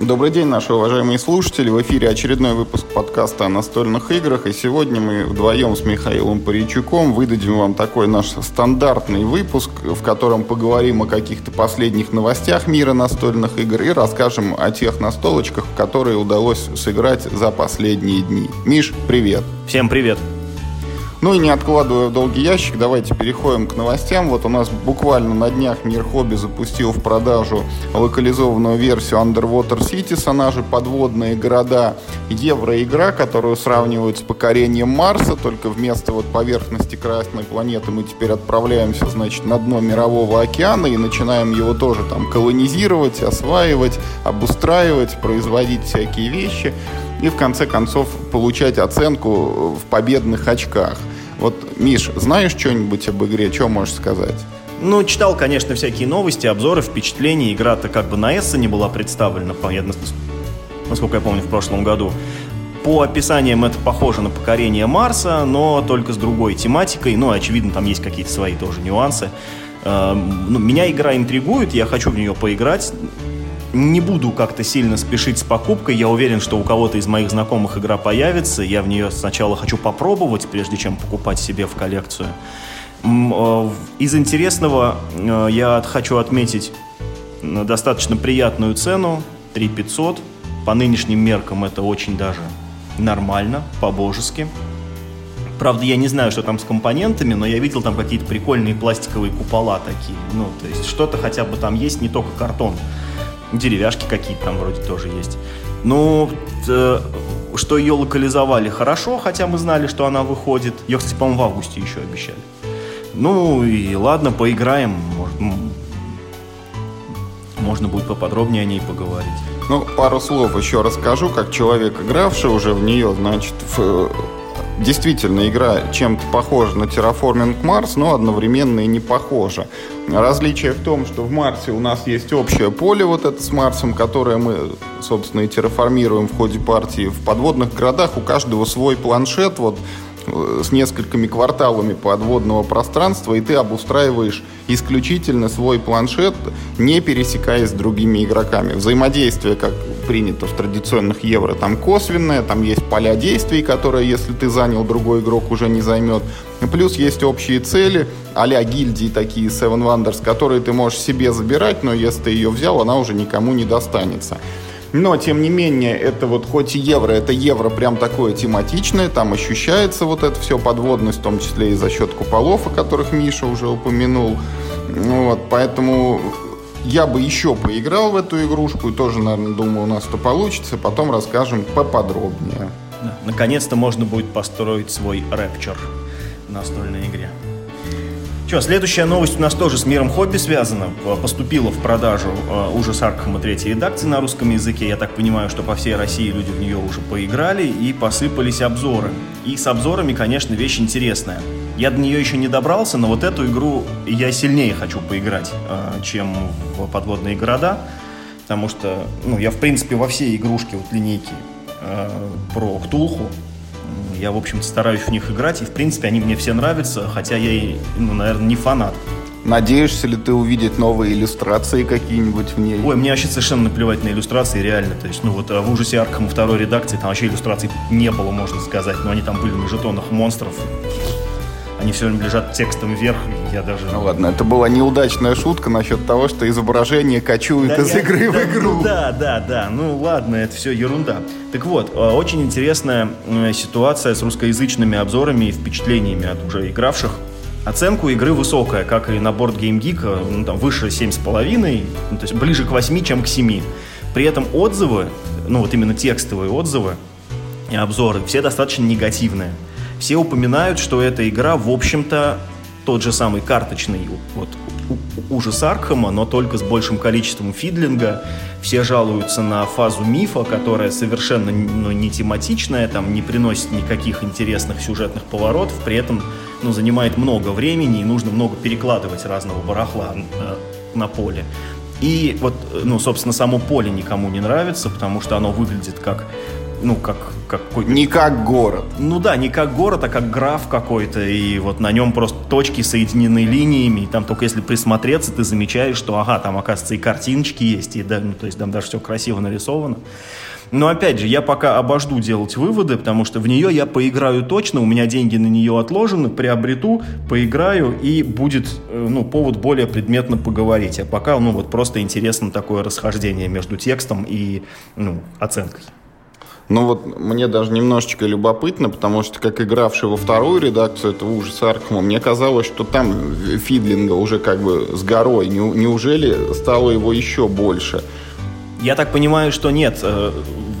Добрый день, наши уважаемые слушатели. В эфире очередной выпуск подкаста о настольных играх. И сегодня мы вдвоем с Михаилом Паричуком выдадим вам такой наш стандартный выпуск, в котором поговорим о каких-то последних новостях мира настольных игр и расскажем о тех настолочках, которые удалось сыграть за последние дни. Миш, привет! Всем привет! Ну и не откладывая в долгий ящик, давайте переходим к новостям. Вот у нас буквально на днях Мир Хобби запустил в продажу локализованную версию Underwater Cities, она же подводные города. Евроигра, которую сравнивают с покорением Марса, только вместо вот поверхности Красной планеты мы теперь отправляемся, значит, на дно Мирового океана и начинаем его тоже там колонизировать, осваивать, обустраивать, производить всякие вещи и в конце концов получать оценку в победных очках. Вот, Миш, знаешь что-нибудь об игре? Что можешь сказать? Ну, читал, конечно, всякие новости, обзоры, впечатления. Игра-то как бы на Эссе не была представлена, насколько я помню, в прошлом году. По описаниям это похоже на покорение Марса, но только с другой тематикой. Ну, очевидно, там есть какие-то свои тоже нюансы. Эм, ну, меня игра интригует, я хочу в нее поиграть не буду как-то сильно спешить с покупкой. Я уверен, что у кого-то из моих знакомых игра появится. Я в нее сначала хочу попробовать, прежде чем покупать себе в коллекцию. Э, из интересного э, я хочу отметить достаточно приятную цену. 3 500. По нынешним меркам это очень даже нормально, по-божески. Правда, я не знаю, что там с компонентами, но я видел там какие-то прикольные пластиковые купола такие. Ну, то есть что-то хотя бы там есть, не только картон деревяшки какие-то там вроде тоже есть. Ну, э, что ее локализовали хорошо, хотя мы знали, что она выходит. Ее, кстати, по-моему, в августе еще обещали. Ну и ладно, поиграем. Может, можно будет поподробнее о ней поговорить. Ну, пару слов еще расскажу, как человек, игравший уже в нее, значит, в действительно игра чем-то похожа на Terraforming Mars, но одновременно и не похожа. Различие в том, что в Марсе у нас есть общее поле вот это с Марсом, которое мы, собственно, и терраформируем в ходе партии. В подводных городах у каждого свой планшет, вот с несколькими кварталами подводного пространства, и ты обустраиваешь исключительно свой планшет, не пересекаясь с другими игроками. Взаимодействие, как принято в традиционных евро, там косвенное, там есть поля действий, которые, если ты занял, другой игрок уже не займет. Плюс есть общие цели, а-ля гильдии такие Seven Wonders, которые ты можешь себе забирать, но если ты ее взял, она уже никому не достанется. Но, тем не менее, это вот хоть и евро, это евро прям такое тематичное, там ощущается вот это все подводность, в том числе и за счет куполов, о которых Миша уже упомянул. Вот, поэтому я бы еще поиграл в эту игрушку и тоже, наверное, думаю, у нас это получится. Потом расскажем поподробнее. Наконец-то можно будет построить свой рэпчер в настольной игре. Что, следующая новость у нас тоже с миром хобби связана. Поступила в продажу э, ужас Аркхема третьей редакции на русском языке. Я так понимаю, что по всей России люди в нее уже поиграли и посыпались обзоры. И с обзорами, конечно, вещь интересная. Я до нее еще не добрался, но вот эту игру я сильнее хочу поиграть, э, чем в подводные города. Потому что, ну, я, в принципе, во все игрушки вот линейки э, про Ктулху я, в общем-то, стараюсь в них играть, и, в принципе, они мне все нравятся, хотя я, ну, наверное, не фанат. Надеешься ли ты увидеть новые иллюстрации какие-нибудь в ней? Ой, мне вообще совершенно наплевать на иллюстрации, реально. То есть, ну вот в ужасе Аркхема второй редакции там вообще иллюстраций не было, можно сказать. Но они там были на жетонах монстров. Они все время лежат текстом вверх, я даже... Ну ладно, это была неудачная шутка насчет того, что изображение кочует да, из я... игры да, в игру. Ну, да, да, да, ну ладно, это все ерунда. Так вот, э, очень интересная ситуация с русскоязычными обзорами и впечатлениями от уже игравших. Оценку игры высокая, как и на Board Game Geek, э, ну, там выше 7,5, ну, то есть ближе к 8, чем к 7. При этом отзывы, ну вот именно текстовые отзывы и обзоры, все достаточно негативные все упоминают, что эта игра, в общем-то, тот же самый карточный вот, ужас Аркхема, но только с большим количеством фидлинга. Все жалуются на фазу мифа, которая совершенно ну, не тематичная, там не приносит никаких интересных сюжетных поворотов, при этом ну, занимает много времени и нужно много перекладывать разного барахла э, на поле. И вот, ну, собственно, само поле никому не нравится, потому что оно выглядит как ну, как, как какой-то... Не как город. Ну да, не как город, а как граф какой-то, и вот на нем просто точки соединены линиями, и там только если присмотреться, ты замечаешь, что, ага, там, оказывается, и картиночки есть, и, да, ну, то есть там даже все красиво нарисовано. Но опять же, я пока обожду делать выводы, потому что в нее я поиграю точно, у меня деньги на нее отложены, приобрету, поиграю, и будет э, ну, повод более предметно поговорить. А пока ну, вот просто интересно такое расхождение между текстом и ну, оценкой. Ну вот мне даже немножечко любопытно, потому что как игравший во вторую редакцию этого ужаса Аркхема, мне казалось, что там Фидлинга уже как бы с горой. Неужели стало его еще больше? Я так понимаю, что нет. Э,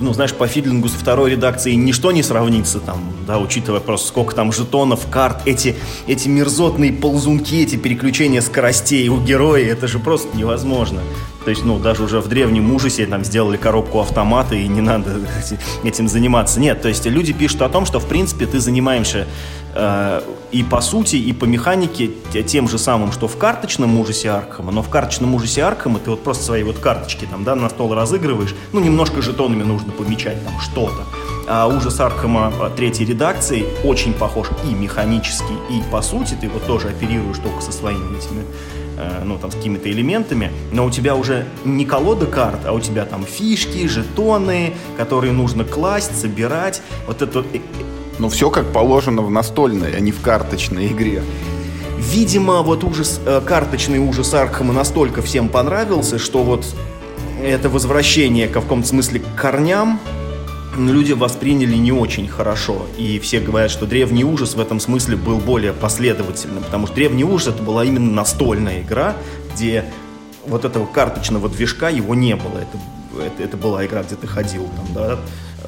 ну, знаешь, по фидлингу с второй редакцией ничто не сравнится там, да, учитывая просто сколько там жетонов, карт, эти, эти мерзотные ползунки, эти переключения скоростей у героя, это же просто невозможно. То есть, ну, даже уже в древнем ужасе там сделали коробку автомата, и не надо этим заниматься. Нет, то есть люди пишут о том, что, в принципе, ты занимаешься э, и по сути, и по механике тем же самым, что в карточном ужасе Аркхема, но в карточном ужасе Аркхема ты вот просто свои вот карточки там, да, на стол разыгрываешь, ну, немножко жетонами нужно помечать там что-то. А ужас Аркхема а, третьей редакции очень похож и механически, и по сути ты вот тоже оперируешь только со своими этими Э, ну, там, с какими-то элементами, но у тебя уже не колода карт, а у тебя там фишки, жетоны, которые нужно класть, собирать. Вот это... Э, ну, все как положено в настольной, а не в карточной игре. Видимо, вот ужас, э, карточный ужас Аркхема настолько всем понравился, что вот это возвращение в каком-то смысле к корням люди восприняли не очень хорошо. И все говорят, что древний ужас в этом смысле был более последовательным, потому что древний ужас это была именно настольная игра, где вот этого карточного движка его не было. Это, это, это была игра, где ты ходил там, да,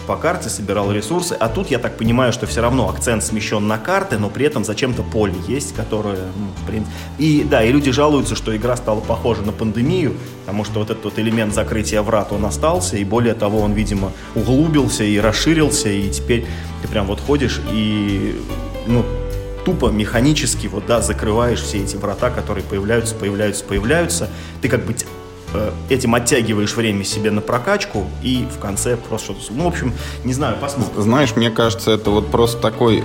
по карте, собирал ресурсы. А тут, я так понимаю, что все равно акцент смещен на карты, но при этом зачем-то поле есть, которое, ну, в принципе... И да, и люди жалуются, что игра стала похожа на пандемию, потому что вот этот вот элемент закрытия врат, он остался, и более того, он, видимо, углубился и расширился, и теперь ты прям вот ходишь и, ну, тупо механически вот, да, закрываешь все эти врата, которые появляются, появляются, появляются. Ты как бы этим оттягиваешь время себе на прокачку и в конце просто что-то... Ну, в общем, не знаю, посмотрим. Знаешь, мне кажется, это вот просто такой э,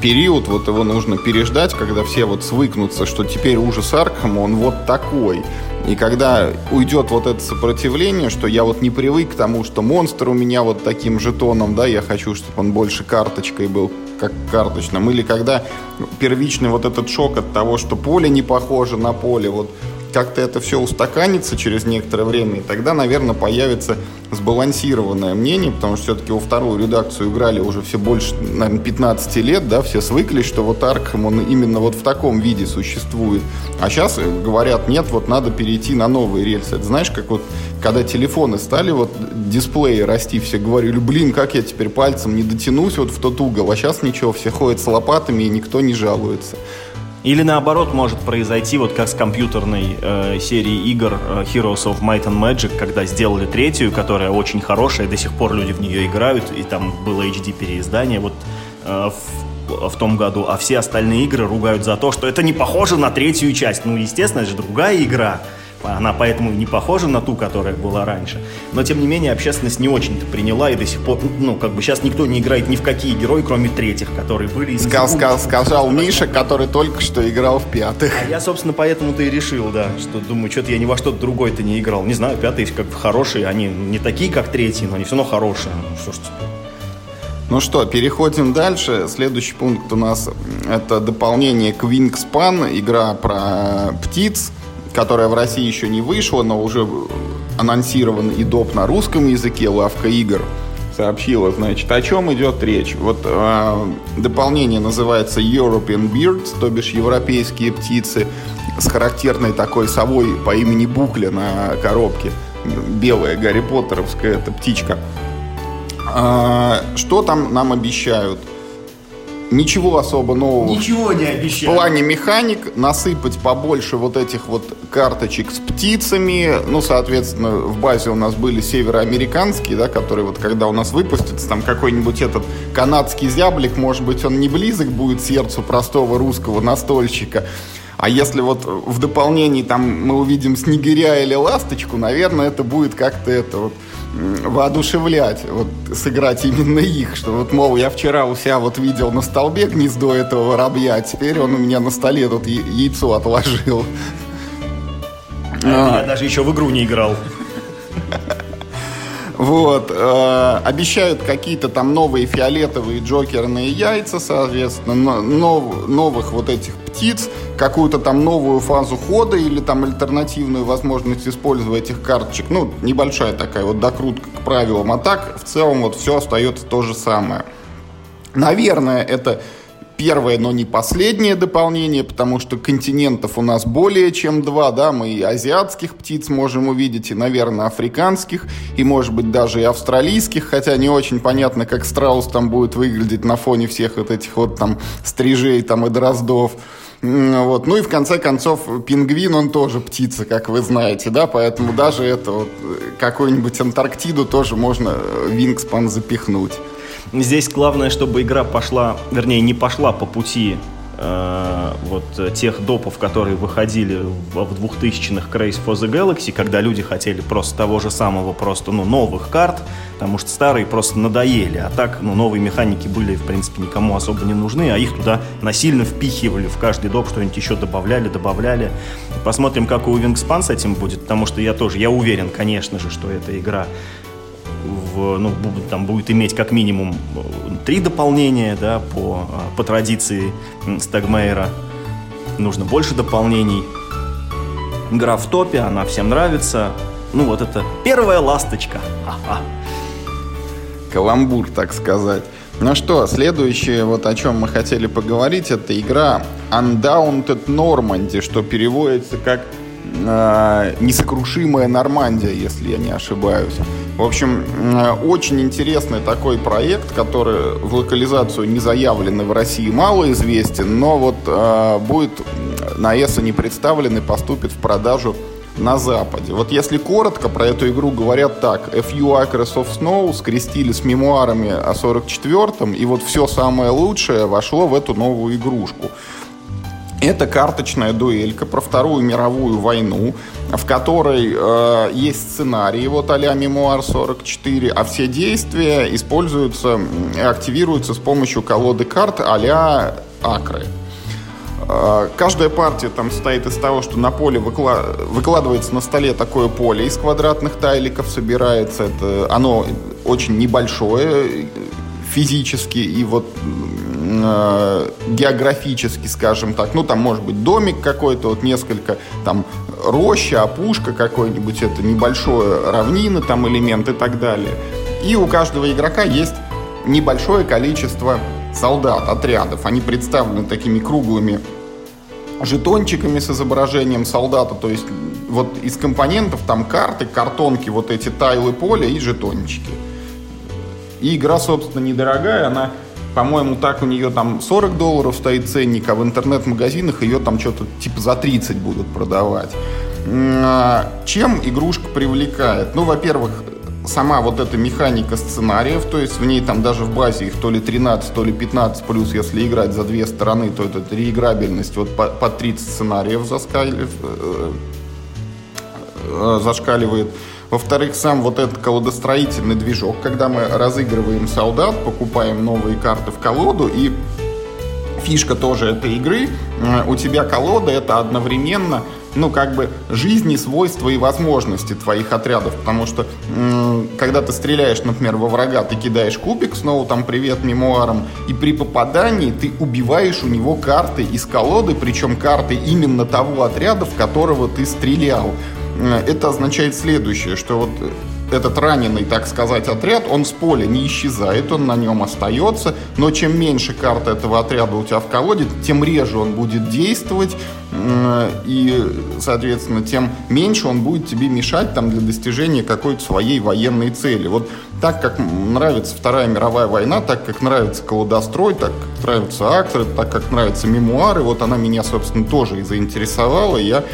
период, вот его нужно переждать, когда все вот свыкнутся, что теперь ужас Аркхема, он вот такой. И когда уйдет вот это сопротивление, что я вот не привык к тому, что монстр у меня вот таким жетоном, да, я хочу, чтобы он больше карточкой был, как карточным. Или когда первичный вот этот шок от того, что поле не похоже на поле, вот как-то это все устаканится через некоторое время, и тогда, наверное, появится сбалансированное мнение, потому что все-таки во вторую редакцию играли уже все больше, наверное, 15 лет, да, все свыклись, что вот Аркхем, он именно вот в таком виде существует. А сейчас говорят, нет, вот надо перейти на новые рельсы. Это знаешь, как вот, когда телефоны стали вот дисплеи расти, все говорили, блин, как я теперь пальцем не дотянусь вот в тот угол, а сейчас ничего, все ходят с лопатами и никто не жалуется. Или наоборот может произойти, вот как с компьютерной э, серией игр э, Heroes of Might and Magic, когда сделали третью, которая очень хорошая, до сих пор люди в нее играют, и там было HD переиздание вот э, в, в том году, а все остальные игры ругают за то, что это не похоже на третью часть. Ну, естественно, это же другая игра. Она поэтому не похожа на ту, которая была раньше. Но, тем не менее, общественность не очень-то приняла, и до сих пор, ну, как бы сейчас никто не играет ни в какие герои, кроме третьих, которые были... Скал, скал, сказал Миша, который только что играл в пятых. А я, собственно, поэтому-то и решил, да, что думаю, что-то я ни во что-то другое-то не играл. Не знаю, пятые как хорошие, они не такие, как третьи, но они все равно хорошие. Ну, что ж. Ну что, переходим дальше. Следующий пункт у нас это дополнение к Wingspan, игра про птиц которая в России еще не вышла, но уже анонсирован и доп на русском языке, лавка игр сообщила, значит, о чем идет речь. Вот э, дополнение называется European Birds, то бишь европейские птицы, с характерной такой совой по имени Букля на коробке. Белая Гарри Поттеровская эта птичка. Э, что там нам обещают? Ничего особо нового. Ничего не обещаю. В плане механик насыпать побольше вот этих вот карточек с птицами. Ну, соответственно, в базе у нас были североамериканские, да, которые вот когда у нас выпустятся, там какой-нибудь этот канадский зяблик, может быть, он не близок будет сердцу простого русского настольщика. А если вот в дополнении там мы увидим снегиря или ласточку, наверное, это будет как-то это вот воодушевлять, вот сыграть именно их, что вот, мол, я вчера у себя вот видел на столбе гнездо этого воробья, а теперь он у меня на столе тут яйцо отложил. А, я даже еще в игру не играл. Вот. Э, обещают какие-то там новые фиолетовые джокерные яйца, соответственно, нов, новых вот этих птиц, какую-то там новую фазу хода или там альтернативную возможность использовать этих карточек. Ну, небольшая такая вот докрутка к правилам. А так, в целом, вот все остается то же самое. Наверное, это первое, но не последнее дополнение, потому что континентов у нас более чем два, да, мы и азиатских птиц можем увидеть, и, наверное, африканских, и, может быть, даже и австралийских, хотя не очень понятно, как страус там будет выглядеть на фоне всех вот этих вот там стрижей там и дроздов. Вот. Ну и в конце концов, пингвин, он тоже птица, как вы знаете, да, поэтому даже это вот какую-нибудь Антарктиду тоже можно Вингспан запихнуть. Здесь главное, чтобы игра пошла, вернее, не пошла по пути э, вот тех допов, которые выходили в 2000-х Craze for the Galaxy, когда люди хотели просто того же самого, просто, ну, новых карт, потому что старые просто надоели, а так, ну, новые механики были, в принципе, никому особо не нужны, а их туда насильно впихивали в каждый доп, что-нибудь еще добавляли, добавляли. Посмотрим, как у Wingspan с этим будет, потому что я тоже, я уверен, конечно же, что эта игра в, ну, там будет иметь как минимум э, три дополнения, да, по, э, по традиции Стагмейра. Нужно больше дополнений. Игра в топе, она всем нравится. Ну, вот это первая ласточка. Ха-ха. Каламбур, так сказать. Ну что, следующее, вот о чем мы хотели поговорить, это игра Undaunted Normandy, что переводится как э, «Несокрушимая Нормандия», если я не ошибаюсь. В общем, очень интересный такой проект, который в локализацию не заявлен в России мало известен, но вот э, будет на ESA не представлен и поступит в продажу на Западе. Вот если коротко про эту игру говорят так. A Few Acres of Snow скрестили с мемуарами о 44-м, и вот все самое лучшее вошло в эту новую игрушку. Это карточная дуэлька про Вторую мировую войну, в которой э, есть сценарий вот а-ля Мемуар 44, а все действия используются активируются с помощью колоды карт а-ля Акры. Э, каждая партия там состоит из того, что на поле выкла... выкладывается на столе такое поле из квадратных тайликов, собирается. Это, оно очень небольшое физически и вот э, географически, скажем так. Ну, там может быть домик какой-то, вот несколько, там роща, опушка какой-нибудь, это небольшое равнина, там элемент и так далее. И у каждого игрока есть небольшое количество солдат, отрядов. Они представлены такими круглыми жетончиками с изображением солдата, то есть вот из компонентов там карты, картонки, вот эти тайлы поля и жетончики. И игра, собственно, недорогая, она по-моему, так у нее там 40 долларов стоит ценник, а в интернет-магазинах ее там что-то типа за 30 будут продавать. А, чем игрушка привлекает? Ну, во-первых, сама вот эта механика сценариев, то есть в ней там даже в базе их то ли 13, то ли 15 плюс, если играть за две стороны, то это реиграбельность вот по, по 30 сценариев заскалив, э, э, зашкаливает. Во-вторых, сам вот этот колодостроительный движок, когда мы разыгрываем солдат, покупаем новые карты в колоду, и фишка тоже этой игры, э, у тебя колода это одновременно ну, как бы жизни, свойства и возможности твоих отрядов, потому что когда ты стреляешь, например, во врага, ты кидаешь кубик, снова там привет мемуарам, и при попадании ты убиваешь у него карты из колоды, причем карты именно того отряда, в которого ты стрелял. Э, это означает следующее, что вот этот раненый, так сказать, отряд, он с поля не исчезает, он на нем остается, но чем меньше карт этого отряда у тебя в колоде, тем реже он будет действовать, и, соответственно, тем меньше он будет тебе мешать там для достижения какой-то своей военной цели. Вот так как нравится Вторая мировая война, так как нравится колодострой, так как нравятся акторы, так как нравятся мемуары, вот она меня, собственно, тоже и заинтересовала. Я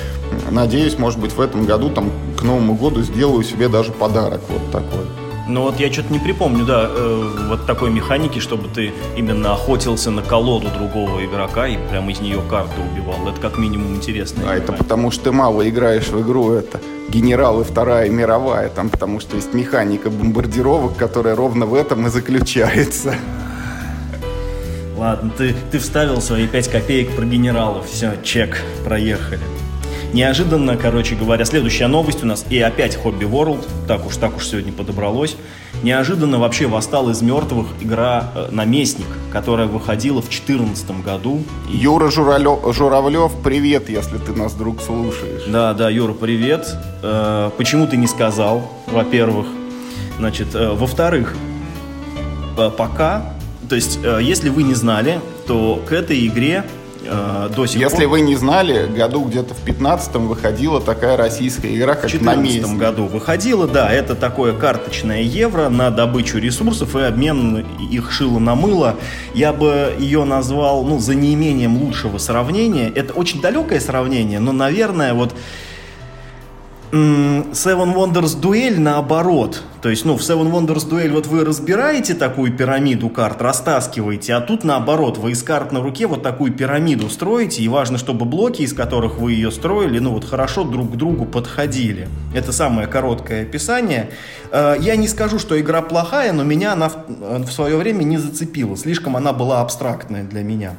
надеюсь, может быть, в этом году там к Новому году сделаю себе даже подарок вот такой. Ну вот я что-то не припомню, да, э, вот такой механики, чтобы ты именно охотился на колоду другого игрока и прямо из нее карту убивал. Это как минимум интересно. А это потому что ты мало играешь в игру, это генералы Вторая мировая, там потому что есть механика бомбардировок, которая ровно в этом и заключается. Ладно, ты, ты вставил свои 5 копеек про генералов. Все, чек, проехали. Неожиданно, короче говоря, следующая новость у нас, и опять Хобби World, так уж, так уж сегодня подобралось. Неожиданно вообще восстал из мертвых игра э, «Наместник», которая выходила в 2014 году. Юра Журавлев, Журавлев, привет, если ты нас, друг, слушаешь. Да, да, Юра, привет. Э, почему ты не сказал, во-первых? Значит, э, во-вторых, э, пока, то есть, если вы не знали, то к этой игре э, до сих Если пор... вы не знали, году где-то в 15-м выходила такая российская игра, как В 2014 «Наместник». году выходила, да, это такое карточное евро на добычу ресурсов и обмен их шило на мыло. Я бы ее назвал, ну, за неимением лучшего сравнения. Это очень далекое сравнение, но, наверное, вот Seven Wonders дуэль наоборот. То есть, ну, в Seven Wonders дуэль вот вы разбираете такую пирамиду карт, растаскиваете, а тут наоборот, вы из карт на руке вот такую пирамиду строите, и важно, чтобы блоки, из которых вы ее строили, ну, вот хорошо друг к другу подходили. Это самое короткое описание. Э, Я не скажу, что игра плохая, но меня она в, э, свое время не зацепила. Слишком она была абстрактная для меня.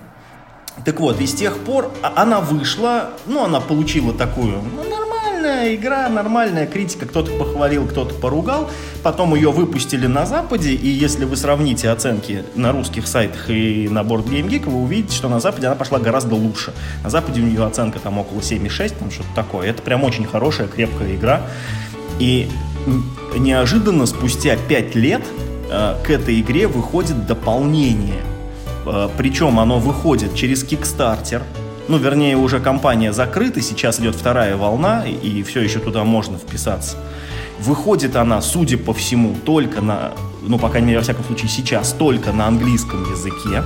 Так вот, и с тех пор а- она вышла, ну, она получила такую, ну, нормальная игра, нормальная критика, кто-то похвалил, кто-то поругал, потом ее выпустили на Западе, и если вы сравните оценки на русских сайтах и на Board Game Geek, вы увидите, что на Западе она пошла гораздо лучше. На Западе у нее оценка там около 7,6, там что-то такое. Это прям очень хорошая, крепкая игра. И неожиданно, спустя 5 лет, э, к этой игре выходит дополнение. Э, Причем оно выходит через Kickstarter. Ну, вернее, уже компания закрыта, сейчас идет вторая волна, и все еще туда можно вписаться. Выходит она, судя по всему, только на, ну, по крайней мере, во всяком случае, сейчас, только на английском языке.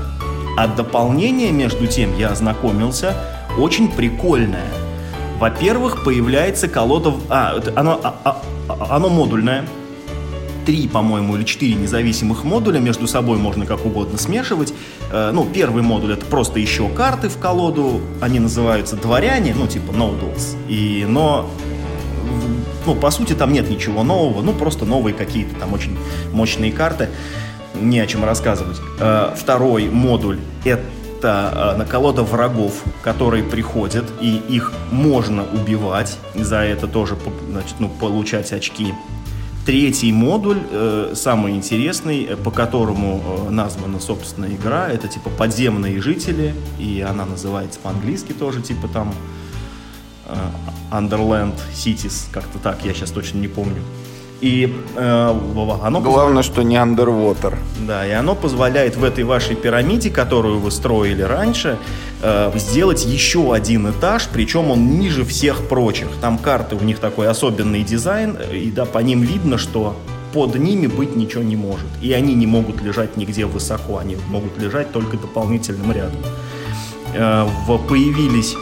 А дополнение, между тем, я ознакомился, очень прикольное. Во-первых, появляется колода... А, оно, а- а- а- оно модульное, три, по-моему, или четыре независимых модуля между собой можно как угодно смешивать. Э, Ну, первый модуль это просто еще карты в колоду, они называются дворяне, ну, типа nobles. И, но, ну, по сути, там нет ничего нового, ну, просто новые какие-то там очень мощные карты, не о чем рассказывать. Э, Второй модуль это э, колода врагов, которые приходят, и их можно убивать, за это тоже значит, ну, получать очки. Третий модуль, э, самый интересный, э, по которому э, названа, собственно, игра, это типа подземные жители, и она называется по-английски тоже, типа там э, Underland Cities, как-то так, я сейчас точно не помню. И э, оно Главное, что не Underwater. да, и оно позволяет в этой вашей пирамиде, которую вы строили раньше, э, сделать еще один этаж, причем он ниже всех прочих. Там карты, у них такой особенный дизайн, э, и да, по ним видно, что под ними быть ничего не может. И они не могут лежать нигде высоко, они могут лежать только дополнительным рядом. Э, появились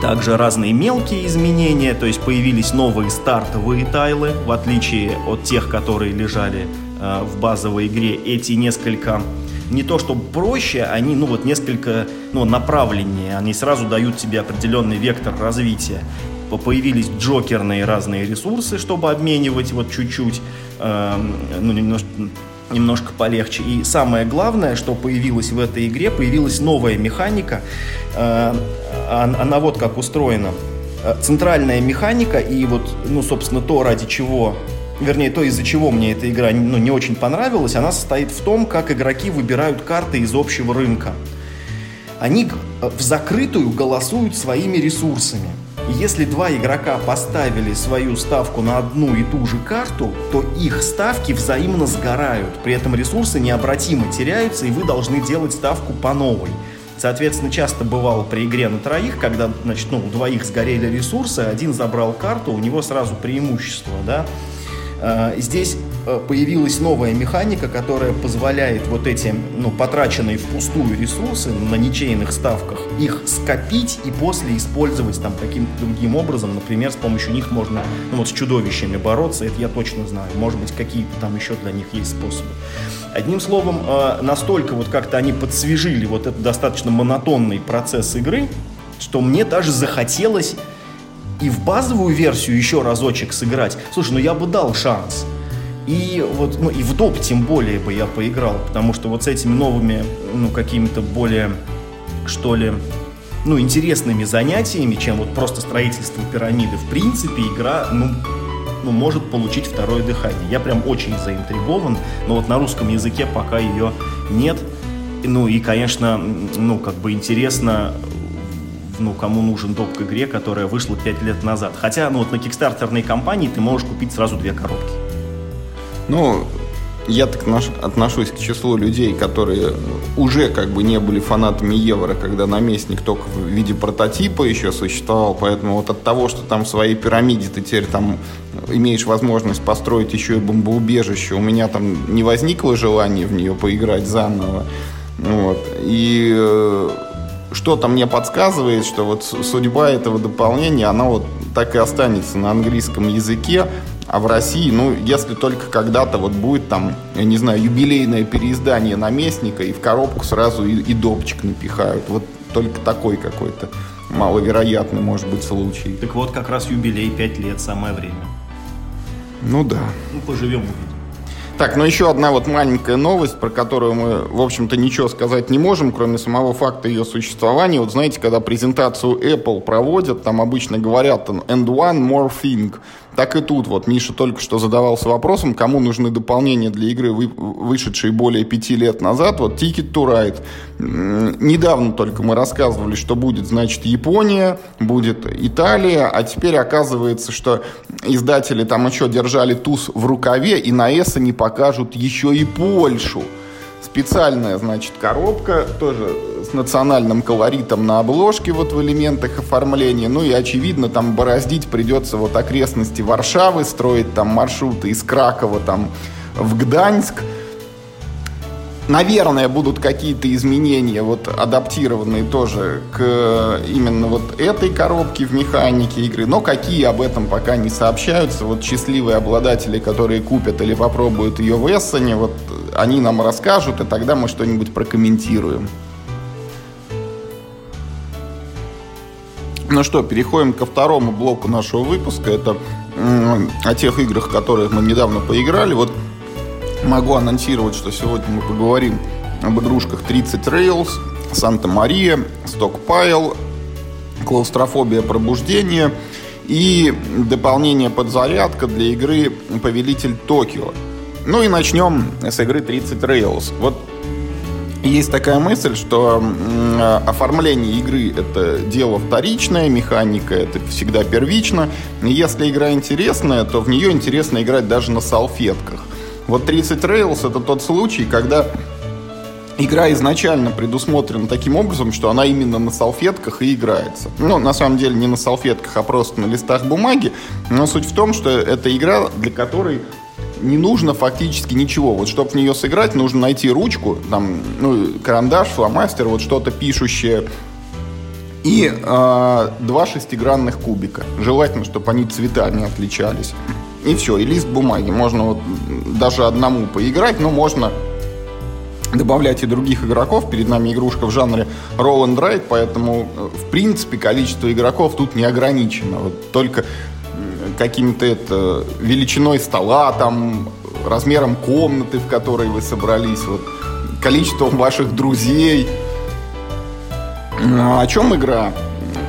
также разные мелкие изменения, то есть появились новые стартовые тайлы, в отличие от тех, которые лежали э, в базовой игре. Эти несколько не то чтобы проще, они ну вот несколько ну, направленнее, они сразу дают тебе определенный вектор развития. По- Появились джокерные разные ресурсы, чтобы обменивать вот чуть-чуть, эм, ну, немножко, немножко полегче. И самое главное, что появилось в этой игре, появилась новая механика. Э, он- Она вот как устроена. Э, Центральная механика и вот, ну, собственно, то, ради чего вернее, то, из-за чего мне эта игра ну, не очень понравилась, она состоит в том, как игроки выбирают карты из общего рынка. Они э, в закрытую голосуют своими ресурсами. Если два игрока поставили свою ставку на одну и ту же карту, то их ставки взаимно сгорают. При этом ресурсы необратимо теряются, и вы должны делать ставку по новой. Соответственно, часто бывало при игре на троих, когда значит, ну, у двоих сгорели ресурсы, один забрал карту, у него сразу преимущество. Да? Э, Здесь э, появилась новая механика, которая позволяет вот эти, ну, потраченные впустую ресурсы на ничейных ставках, их скопить и после использовать там каким-то другим образом. Например, с помощью них можно, ну, вот с чудовищами бороться, это я точно знаю. Может быть, какие-то там еще для них есть способы. Одним словом, э, настолько вот как-то они подсвежили вот этот достаточно монотонный процесс игры, что мне даже захотелось и в базовую версию еще разочек сыграть. Слушай, ну я бы дал шанс. И вот, ну и в доп тем более бы я поиграл, потому что вот с этими новыми, ну какими-то более, что ли, ну интересными занятиями, чем вот просто строительство пирамиды, в принципе игра, ну, ну может получить второе дыхание. Я прям очень заинтригован, но вот на русском языке пока ее нет. Ну и, конечно, ну как бы интересно ну, кому нужен доп к игре, которая вышла 5 лет назад. Хотя, ну, вот на кикстартерной компании ты можешь купить сразу две коробки. Ну, я так отношусь к числу людей, которые уже как бы не были фанатами Евро, когда наместник только в виде прототипа еще существовал, поэтому вот от того, что там в своей пирамиде ты теперь там имеешь возможность построить еще и бомбоубежище, у меня там не возникло желания в нее поиграть заново. Вот. И э, что-то мне подсказывает, что вот судьба этого дополнения, она вот так и останется на английском языке, а в России, ну, если только когда-то вот будет там, я не знаю, юбилейное переиздание наместника, и в коробку сразу и, и допчик напихают. Вот только такой какой-то маловероятный может быть случай. Так вот, как раз юбилей 5 лет, самое время. Ну да. Ну, поживем увидим. Так, ну еще одна вот маленькая новость, про которую мы, в общем-то, ничего сказать не можем, кроме самого факта ее существования. Вот знаете, когда презентацию Apple проводят, там обычно говорят and one more thing. Так и тут вот Миша только что задавался вопросом, кому нужны дополнения для игры, вышедшие более пяти лет назад. Вот Ticket to Ride. Недавно только мы рассказывали, что будет, значит, Япония, будет Италия, а теперь оказывается, что издатели там еще держали туз в рукаве и на ESA не покажут еще и Польшу. Специальная, значит, коробка, тоже с национальным колоритом на обложке вот в элементах оформления. Ну и, очевидно, там бороздить придется вот окрестности Варшавы, строить там маршруты из Кракова там в Гданьск. Наверное, будут какие-то изменения, вот адаптированные тоже к именно вот этой коробке в механике игры, но какие об этом пока не сообщаются. Вот счастливые обладатели, которые купят или попробуют ее в Эссене, вот они нам расскажут, и тогда мы что-нибудь прокомментируем. Ну что, переходим ко второму блоку нашего выпуска. Это о тех играх, которые мы недавно поиграли. Вот могу анонсировать, что сегодня мы поговорим об игрушках 30 Rails, Санта-Мария, Stockpile, Клаустрофобия пробуждения и дополнение подзарядка для игры Повелитель Токио. Ну и начнем с игры 30 Rails. Вот есть такая мысль, что оформление игры — это дело вторичное, механика — это всегда первично. Если игра интересная, то в нее интересно играть даже на салфетках. Вот 30 Rails — это тот случай, когда игра изначально предусмотрена таким образом, что она именно на салфетках и играется. Ну, на самом деле не на салфетках, а просто на листах бумаги. Но суть в том, что это игра, для которой не нужно фактически ничего. Вот чтобы в нее сыграть, нужно найти ручку, там, ну, карандаш, фломастер, вот что-то пишущее. И э, два шестигранных кубика. Желательно, чтобы они цветами отличались. И все, и лист бумаги. Можно вот даже одному поиграть, но можно добавлять и других игроков. Перед нами игрушка в жанре roll and write, поэтому, э, в принципе, количество игроков тут не ограничено. Вот только каким-то это величиной стола, там, размером комнаты, в которой вы собрались, вот, количеством ваших друзей. О чем игра?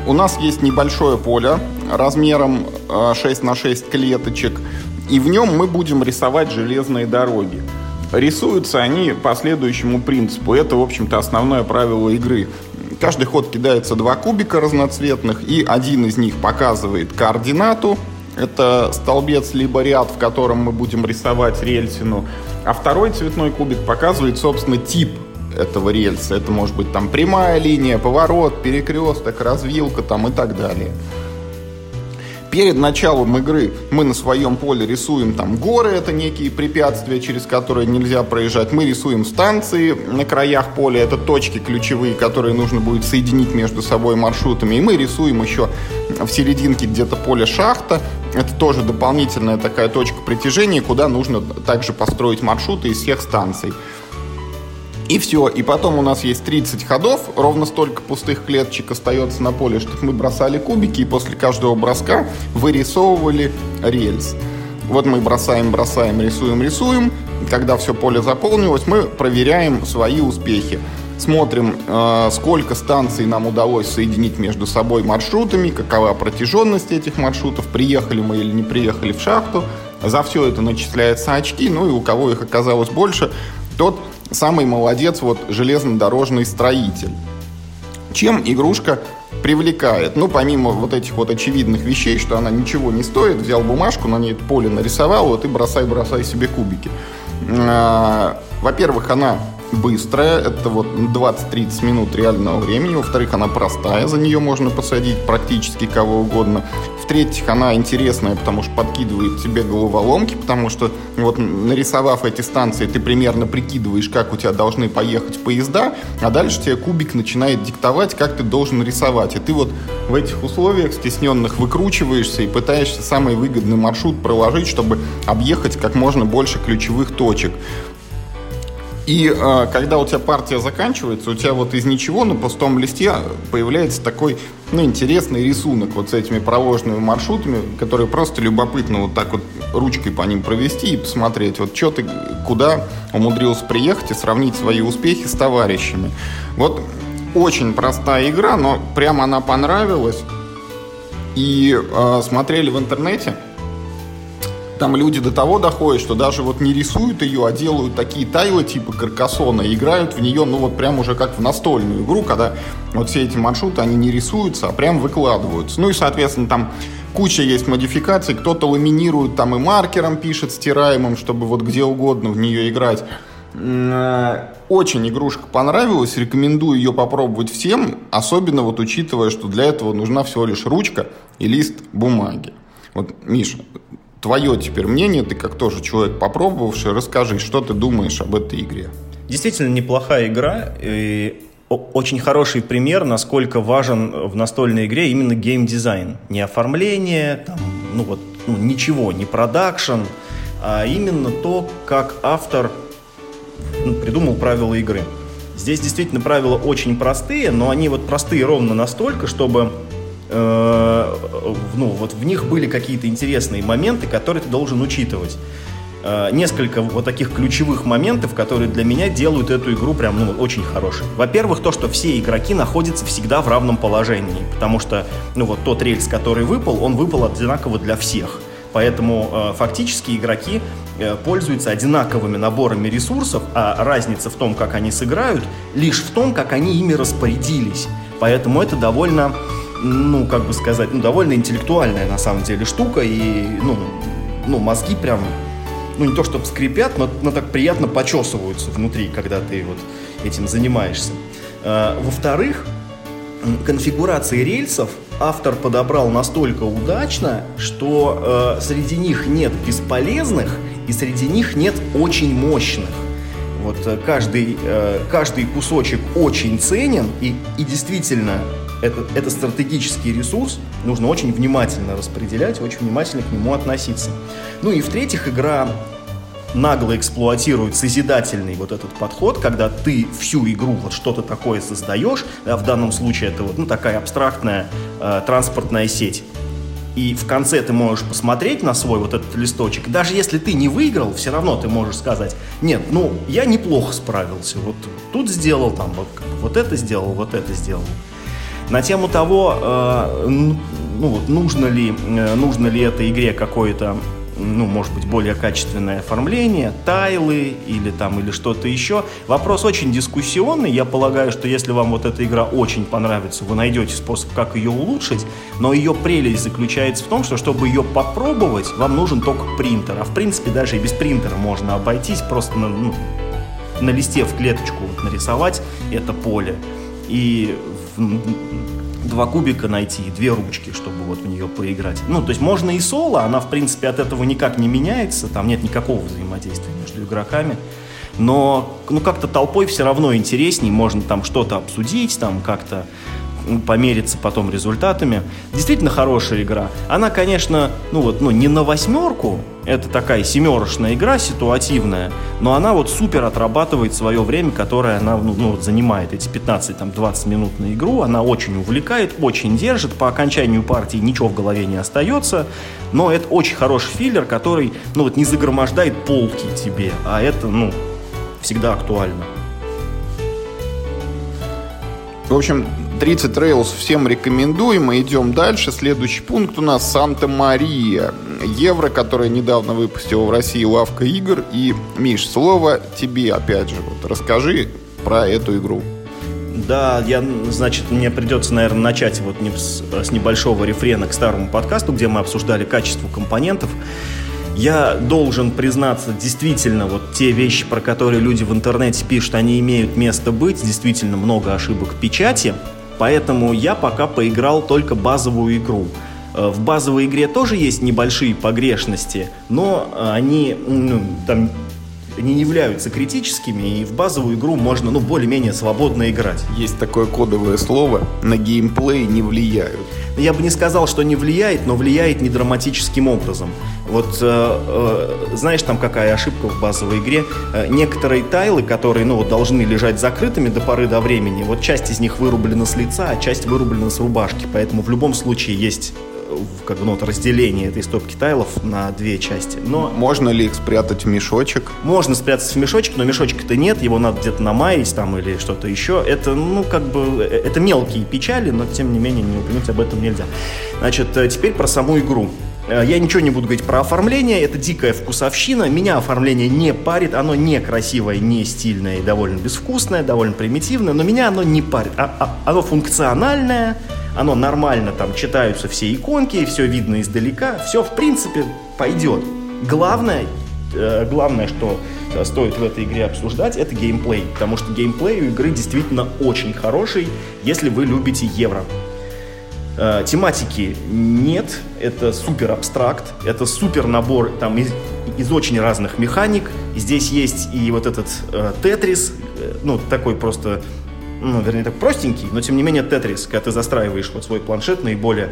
У нас есть небольшое поле размером 6 на 6 клеточек, и в нем мы будем рисовать железные дороги. Рисуются они по следующему принципу. Это, в общем-то, основное правило игры. Каждый ход кидается два кубика разноцветных, и один из них показывает координату, это столбец либо ряд, в котором мы будем рисовать рельсину. А второй цветной кубик показывает, собственно, тип этого рельса. Это может быть там прямая линия, поворот, перекресток, развилка там и так далее. Перед началом игры мы на своем поле рисуем там горы, это некие препятствия, через которые нельзя проезжать. Мы рисуем станции на краях поля, это точки ключевые, которые нужно будет соединить между собой маршрутами. И мы рисуем еще в серединке где-то поле шахта. Это тоже дополнительная такая точка притяжения, куда нужно также построить маршруты из всех станций. И все. И потом у нас есть 30 ходов, ровно столько пустых клеточек остается на поле, чтобы мы бросали кубики, и после каждого броска вырисовывали рельс. Вот мы бросаем, бросаем, рисуем, рисуем. Когда все поле заполнилось, мы проверяем свои успехи. Смотрим, э, сколько станций нам удалось соединить между собой маршрутами, какова протяженность этих маршрутов, приехали мы или не приехали в шахту. За все это начисляются очки, ну и у кого их оказалось больше, тот самый молодец вот железнодорожный строитель. Чем игрушка привлекает? Ну, помимо вот этих вот очевидных вещей, что она ничего не стоит, взял бумажку, на ней поле нарисовал, вот и бросай-бросай себе кубики. А, во-первых, она быстрая, это вот 20-30 минут реального времени. Во-вторых, она простая, за нее можно посадить практически кого угодно. В-третьих, она интересная, потому что подкидывает тебе головоломки, потому что вот нарисовав эти станции, ты примерно прикидываешь, как у тебя должны поехать поезда, а дальше тебе кубик начинает диктовать, как ты должен рисовать. И ты вот в этих условиях стесненных выкручиваешься и пытаешься самый выгодный маршрут проложить, чтобы объехать как можно больше ключевых точек. И э, когда у тебя партия заканчивается, у тебя вот из ничего на пустом листе появляется такой, ну, интересный рисунок вот с этими проложенными маршрутами, которые просто любопытно вот так вот ручкой по ним провести и посмотреть, вот что ты, куда умудрился приехать и сравнить свои успехи с товарищами. Вот очень простая игра, но прямо она понравилась. И э, смотрели в интернете, там люди до того доходят, что даже вот не рисуют ее, а делают такие тайлы типа каркасона и играют в нее, ну вот прям уже как в настольную игру, когда вот все эти маршруты, они не рисуются, а прям выкладываются. Ну и, соответственно, там куча есть модификаций, кто-то ламинирует там и маркером пишет стираемым, чтобы вот где угодно в нее играть. Э, очень игрушка понравилась, рекомендую ее попробовать всем, особенно вот учитывая, что для этого нужна всего лишь ручка и лист бумаги. Вот, Миша, твое теперь мнение, ты как тоже человек попробовавший, расскажи, что ты думаешь об этой игре. Действительно неплохая игра, и очень хороший пример, насколько важен в настольной игре именно геймдизайн. Не оформление, там, ну вот, ну, ничего, не продакшн, а именно то, как автор ну, придумал правила игры. Здесь действительно правила очень простые, но они вот простые ровно настолько, чтобы ну, вот в них были какие-то интересные моменты, которые ты должен учитывать. Э, несколько вот таких ключевых моментов, которые для меня делают эту игру прям ну, очень хорошей. Во-первых, то, что все игроки находятся всегда в равном положении, потому что ну, вот тот рельс, который выпал, он выпал одинаково для всех. Поэтому э, фактически игроки э, пользуются одинаковыми наборами ресурсов, а разница в том, как они сыграют, лишь в том, как они ими распорядились. Поэтому это довольно ну, как бы сказать, ну, довольно интеллектуальная на самом деле штука, и, ну, ну мозги прям, ну, не то чтобы скрипят, но, но так приятно почесываются внутри, когда ты вот этим занимаешься. А, во-вторых, конфигурации рельсов автор подобрал настолько удачно, что э, среди них нет бесполезных и среди них нет очень мощных. Вот э, каждый, э, каждый кусочек очень ценен и, и действительно это, это стратегический ресурс, нужно очень внимательно распределять, очень внимательно к нему относиться. Ну и в-третьих, игра нагло эксплуатирует созидательный вот этот подход, когда ты всю игру вот что-то такое создаешь, да, в данном случае это вот ну, такая абстрактная э, транспортная сеть. И в конце ты можешь посмотреть на свой вот этот листочек. даже если ты не выиграл, все равно ты можешь сказать, нет, ну, я неплохо справился. Вот тут сделал, там, вот, вот это сделал, вот это сделал. На тему того, э, ну, нужно, ли, э, нужно ли этой игре какое-то ну, может быть, более качественное оформление, тайлы или там, или что-то еще. Вопрос очень дискуссионный. Я полагаю, что если вам вот эта игра очень понравится, вы найдете способ, как ее улучшить, но ее прелесть заключается в том, что чтобы ее попробовать, вам нужен только принтер. А в принципе, даже и без принтера можно обойтись, просто на, ну, на листе в клеточку нарисовать это поле. И два кубика найти и две ручки, чтобы вот в нее поиграть. Ну, то есть можно и соло, она, в принципе, от этого никак не меняется, там нет никакого взаимодействия между игроками. Но, ну, как-то толпой все равно интересней, можно там что-то обсудить, там как-то помериться потом результатами. Действительно хорошая игра. Она, конечно, ну вот, ну не на восьмерку, это такая семерочная игра, ситуативная, но она вот супер отрабатывает свое время, которое она ну, ну, занимает, эти 15-20 минут на игру, она очень увлекает, очень держит, по окончанию партии ничего в голове не остается, но это очень хороший филлер, который, ну вот, не загромождает полки тебе, а это, ну, всегда актуально. В общем, 30 Trails всем рекомендуем. Мы идем дальше. Следующий пункт у нас Санта-Мария. Евро, которая недавно выпустила в России лавка игр. И, Миш, слово тебе, опять же. Вот, расскажи про эту игру. Да, я, значит, мне придется, наверное, начать вот с, с небольшого рефрена к старому подкасту, где мы обсуждали качество компонентов. Я должен признаться, действительно, вот те вещи, про которые люди в интернете пишут, они имеют место быть, действительно много ошибок печати. Поэтому я пока поиграл только базовую игру. Э, в базовой игре тоже есть небольшие погрешности, но они ну, там не являются критическими, и в базовую игру можно, ну, более-менее свободно играть. Есть такое кодовое слово «на геймплей не влияют». Я бы не сказал, что не влияет, но влияет не драматическим образом. Вот э, э, знаешь, там какая ошибка в базовой игре? Э, некоторые тайлы, которые, ну, вот, должны лежать закрытыми до поры до времени, вот часть из них вырублена с лица, а часть вырублена с рубашки, поэтому в любом случае есть как бы, ну, вот разделение этой стопки тайлов на две части. Но можно ли их спрятать в мешочек? Можно спрятать в мешочек, но мешочка-то нет, его надо где-то намаять там или что-то еще. Это, ну, как бы, э, это мелкие печали, но тем не менее не упомянуть об этом нельзя. Значит, э, теперь про саму игру. Э, я ничего не буду говорить про оформление, это дикая вкусовщина. Меня оформление не парит, оно не красивое, не стильное и довольно безвкусное, довольно примитивное, но меня оно не парит. А, а, оно функциональное, оно нормально, там читаются все иконки, все видно издалека, все в принципе пойдет. Главное, э, главное, что э, стоит в этой игре обсуждать, это геймплей, потому что геймплей у игры действительно очень хороший, если вы любите евро. Э, тематики нет, это супер абстракт, это супер набор там из, из очень разных механик. Здесь есть и вот этот э, тетрис, э, ну такой просто ну, вернее, так простенький, но тем не менее тетрис, когда ты застраиваешь вот свой планшет наиболее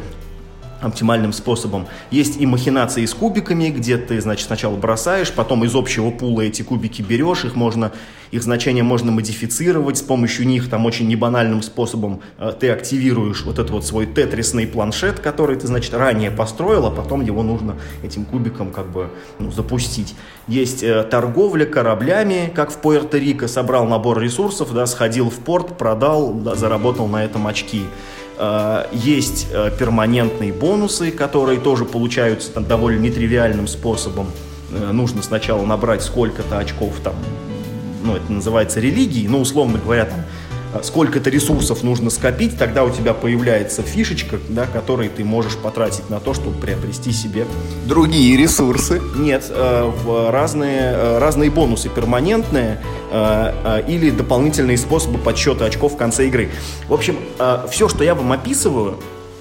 оптимальным способом. Есть и махинации с кубиками, где ты, значит, сначала бросаешь, потом из общего пула эти кубики берешь, их можно, их значение можно модифицировать, с помощью них там очень небанальным способом э, ты активируешь вот этот вот свой тетрисный планшет, который ты, значит, ранее построил, а потом его нужно этим кубиком как бы ну, запустить. Есть э, торговля кораблями, как в Пуэрто-Рико, собрал набор ресурсов, да, сходил в порт, продал, да, заработал на этом очки. Э, есть э, перманентные бонусы, которые тоже получаются там, довольно нетривиальным способом. Э, нужно сначала набрать сколько-то очков, там, ну, это называется религией, ну, условно говоря, там, сколько-то ресурсов нужно скопить, тогда у тебя появляется фишечка, да, которой ты можешь потратить на то, чтобы приобрести себе другие ресурсы. Нет, э, разные, э, разные бонусы перманентные э, или дополнительные способы подсчета очков в конце игры. В общем, все, что я вам описываю,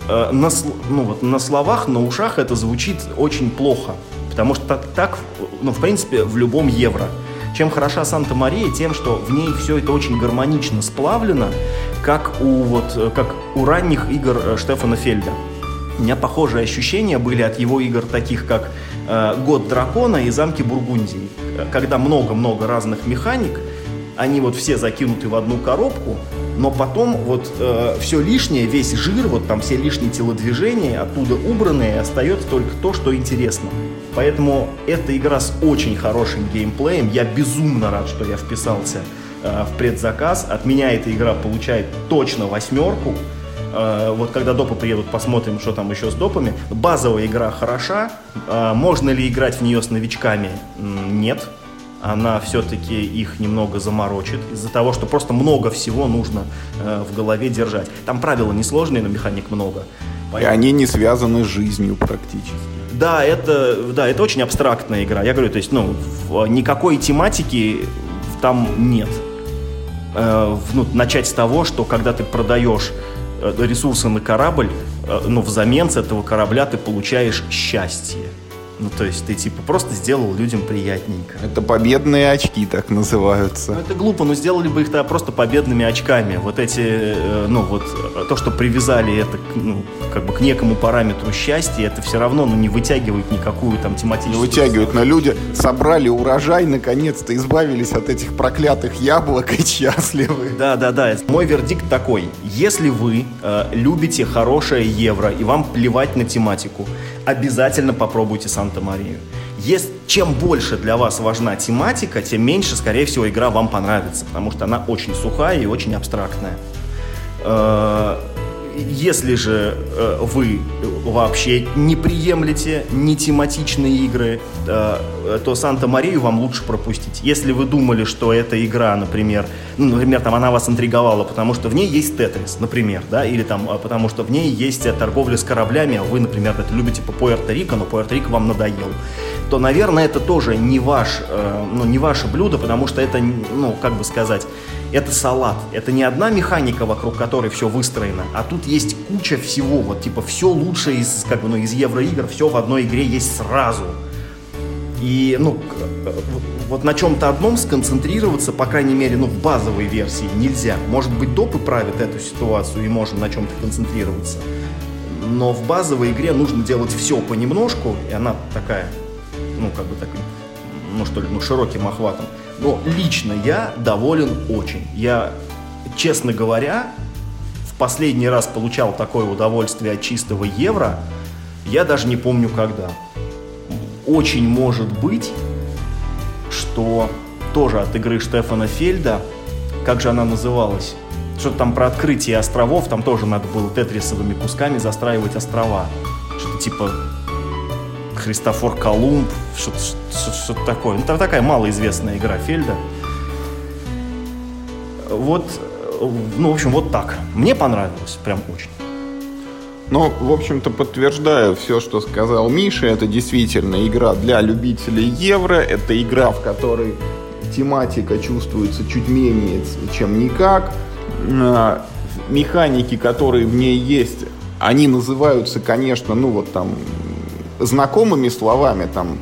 на, ну, вот, на словах, на ушах это звучит очень плохо. Потому что так, так ну, в принципе, в любом евро – чем хороша Санта-Мария? Тем, что в ней все это очень гармонично сплавлено, как у, вот, как у ранних игр э, Штефана Фельда. У меня похожие ощущения были от его игр, таких как э, «Год дракона» и «Замки Бургундии», когда много-много разных механик, они вот все закинуты в одну коробку, но потом вот э, все лишнее, весь жир, вот там все лишние телодвижения оттуда убранные, остается только то, что интересно. Поэтому эта игра с очень хорошим геймплеем. Я безумно рад, что я вписался э, в предзаказ. От меня эта игра получает точно восьмерку. Э, вот когда допы приедут, посмотрим, что там еще с допами. Базовая игра хороша. Э, можно ли играть в нее с новичками? Нет она все-таки их немного заморочит из-за того, что просто много всего нужно э, в голове держать. Там правила несложные, но механик много. И они не связаны с жизнью практически. Да, это, да, это очень абстрактная игра. Я говорю, то есть, ну, никакой тематики там нет. Э, ну, начать с того, что когда ты продаешь э, ресурсы на корабль, э, но взамен с этого корабля ты получаешь счастье. Ну, то есть ты типа просто сделал людям приятненько. Это победные очки так называются. Ну, это глупо, но сделали бы их тогда просто победными очками. Вот эти, э, ну вот, э, то, что привязали это, ну, как бы к некому параметру счастья, это все равно, ну, не вытягивает никакую там тематическую... Не вытягивают, но люди собрали урожай, наконец-то избавились от этих проклятых яблок и счастливы. Да, да, да. Мой вердикт такой. Если вы э, любите хорошее евро и вам плевать на тематику, обязательно попробуйте Санта-Марию. Если, чем больше для вас важна тематика, тем меньше, скорее всего, игра вам понравится, потому что она очень сухая и очень абстрактная. Э, если же э, вы вообще не приемлете не тематичные игры, э, то Санта-Марию вам лучше пропустить. Если вы думали, что эта игра, например, ну, например, там она вас интриговала, потому что в ней есть Тетрис, например, да, или там а, потому что в ней есть торговля с кораблями, а вы, например, это любите по Пуэрто-Рико, но Пуэрто-Рико вам надоел, то, наверное, это тоже не ваш, э, ну, не ваше блюдо, потому что это, ну, как бы сказать, это салат. Это не одна механика, вокруг которой все выстроено, а тут есть куча всего. Вот типа все лучшее из, как бы, ну, из евроигр, все в одной игре есть сразу. И, ну, вот на чем-то одном сконцентрироваться, по крайней мере, ну, в базовой версии нельзя. Может быть, допы правят эту ситуацию и можем на чем-то концентрироваться. Но в базовой игре нужно делать все понемножку, и она такая, ну, как бы такой, ну, что ли, ну, широким охватом. Но лично я доволен очень. Я, честно говоря, в последний раз получал такое удовольствие от чистого евро, я даже не помню когда. Очень может быть, что тоже от игры Штефана Фельда, как же она называлась? Что-то там про открытие островов, там тоже надо было тетрисовыми кусками застраивать острова. Что-то типа Христофор Колумб, что-то, что-то такое. Ну, там такая малоизвестная игра Фельда. Вот, ну, в общем, вот так. Мне понравилось, прям очень. Ну, в общем-то, подтверждаю все, что сказал Миша. Это действительно игра для любителей евро. Это игра, в которой тематика чувствуется чуть менее, чем никак. А, механики, которые в ней есть, они называются, конечно, ну вот там знакомыми словами, там,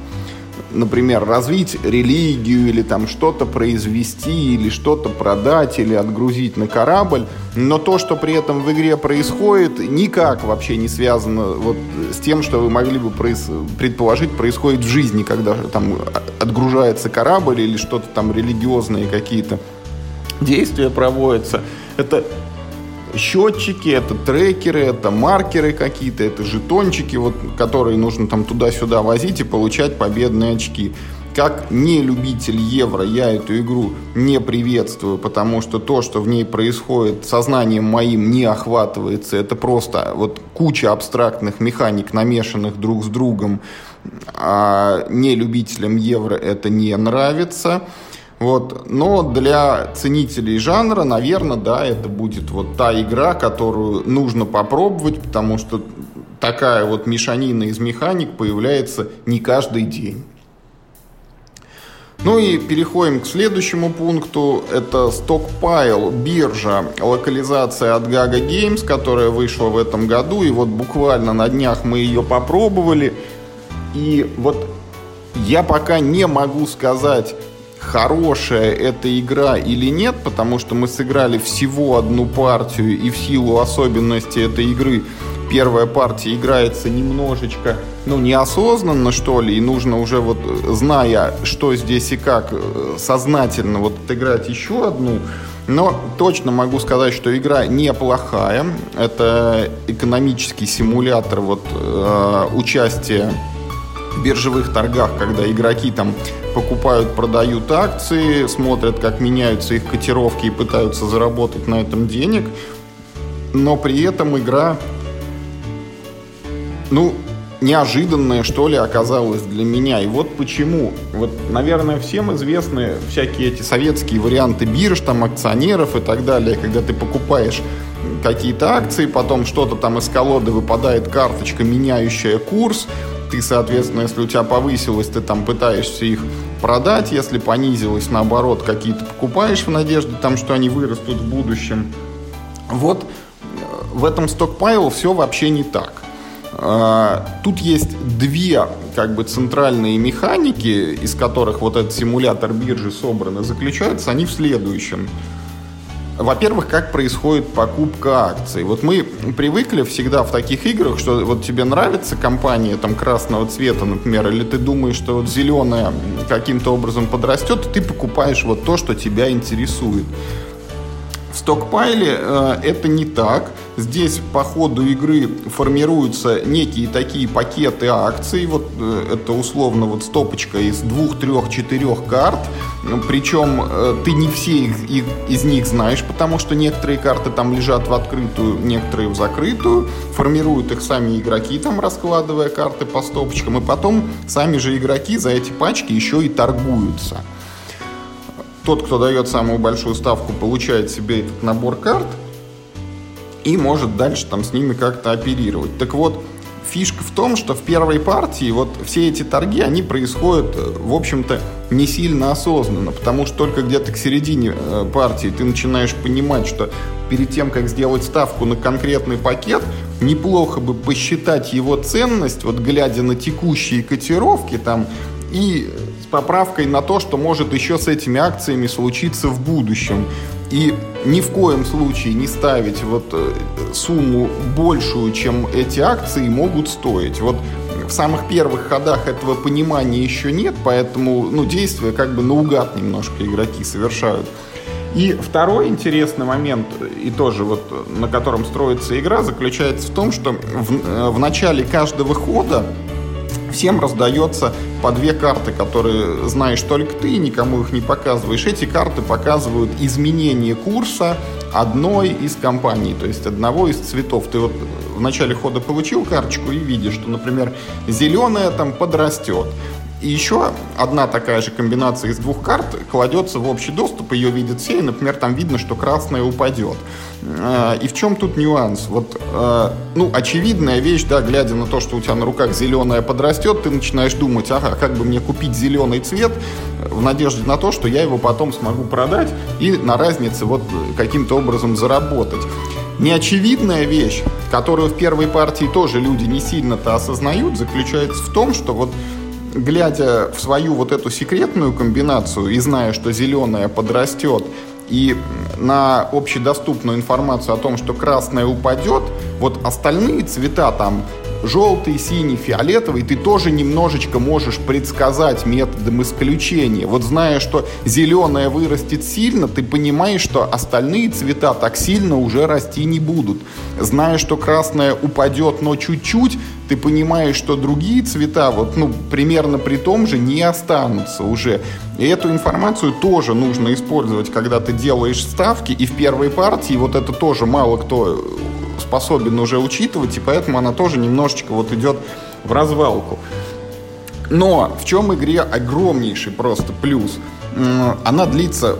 например, развить религию или там что-то произвести или что-то продать или отгрузить на корабль, но то, что при этом в игре происходит, никак вообще не связано вот с тем, что вы могли бы предположить происходит в жизни, когда там отгружается корабль или что-то там религиозные какие-то действия проводятся. Это счетчики, это трекеры, это маркеры какие-то, это жетончики, вот, которые нужно там туда-сюда возить и получать победные очки. Как не любитель евро я эту игру не приветствую, потому что то, что в ней происходит, сознанием моим не охватывается. Это просто вот куча абстрактных механик, намешанных друг с другом. А не любителям евро это не нравится. Вот. Но для ценителей жанра, наверное, да, это будет вот та игра, которую нужно попробовать, потому что такая вот мешанина из механик появляется не каждый день. Ну и переходим к следующему пункту. Это Stockpile, биржа, локализация от Gaga Games, которая вышла в этом году. И вот буквально на днях мы ее попробовали. И вот я пока не могу сказать, хорошая эта игра или нет, потому что мы сыграли всего одну партию, и в силу особенностей этой игры первая партия играется немножечко, ну, неосознанно, что ли, и нужно уже вот, зная, что здесь и как, э, сознательно вот отыграть еще одну. Но точно могу сказать, что игра неплохая. Это экономический симулятор вот, э, участия в биржевых торгах, когда игроки там покупают, продают акции, смотрят, как меняются их котировки и пытаются заработать на этом денег. Но при этом игра, ну, неожиданная, что ли, оказалась для меня. И вот почему. Вот, наверное, всем известны всякие эти советские варианты бирж, там, акционеров и так далее, когда ты покупаешь какие-то акции, потом что-то там из колоды выпадает карточка, меняющая курс, ты, соответственно, если у тебя повысилось, ты там пытаешься их продать, если понизилось, наоборот, какие-то покупаешь в надежде, там, что они вырастут в будущем. Вот в этом стокпайл все вообще не так. А, тут есть две как бы центральные механики, из которых вот этот симулятор биржи собраны, заключаются они в следующем. Во-первых, как происходит покупка акций. Вот мы привыкли всегда в таких играх, что вот тебе нравится компания там красного цвета, например, или ты думаешь, что вот зеленая каким-то образом подрастет, ты покупаешь вот то, что тебя интересует. В стокпайле э, это не так. Здесь по ходу игры формируются некие такие пакеты акций. Вот э, это условно вот стопочка из двух, трех, четырех карт. Причем э, ты не все их, их, из них знаешь, потому что некоторые карты там лежат в открытую, некоторые в закрытую. Формируют их сами игроки, там раскладывая карты по стопочкам. И потом сами же игроки за эти пачки еще и торгуются тот, кто дает самую большую ставку, получает себе этот набор карт и может дальше там с ними как-то оперировать. Так вот, фишка в том, что в первой партии вот все эти торги, они происходят, э, в общем-то, не сильно осознанно, потому что только где-то к середине э, партии ты начинаешь понимать, что перед тем, как сделать ставку на конкретный пакет, неплохо бы посчитать его ценность, вот глядя на текущие котировки там, и поправкой на то, что может еще с этими акциями случиться в будущем. И ни в коем случае не ставить вот э, сумму большую, чем эти акции могут стоить. Вот в самых первых ходах этого понимания еще нет, поэтому ну, действия как бы наугад немножко игроки совершают. И второй интересный момент, и тоже вот на котором строится игра, заключается в том, что в, э, в начале каждого хода всем раздается по две карты, которые знаешь только ты, никому их не показываешь. Эти карты показывают изменение курса одной из компаний, то есть одного из цветов. Ты вот в начале хода получил карточку и видишь, что, например, зеленая там подрастет. И еще одна такая же комбинация из двух карт кладется в общий доступ, ее видят все, и, например, там видно, что красная упадет. Э, и в чем тут нюанс? Вот, э, ну, очевидная вещь, да, глядя на то, что у тебя на руках зеленая подрастет, ты начинаешь думать, ага, как бы мне купить зеленый цвет в надежде на то, что я его потом смогу продать и на разнице вот каким-то образом заработать. Неочевидная вещь, которую в первой партии тоже люди не сильно-то осознают, заключается в том, что вот глядя в свою вот эту секретную комбинацию и зная, что зеленая подрастет, и на общедоступную информацию о том, что красная упадет, вот остальные цвета там желтый, синий, фиолетовый, ты тоже немножечко можешь предсказать методом исключения. Вот зная, что зеленая вырастет сильно, ты понимаешь, что остальные цвета так сильно уже расти не будут. Зная, что красная упадет, но чуть-чуть, ты понимаешь, что другие цвета вот, ну, примерно при том же не останутся уже. И эту информацию тоже нужно использовать, когда ты делаешь ставки. И в первой партии вот это тоже мало кто способен уже учитывать, и поэтому она тоже немножечко вот идет в развалку. Но в чем игре огромнейший просто плюс? Она длится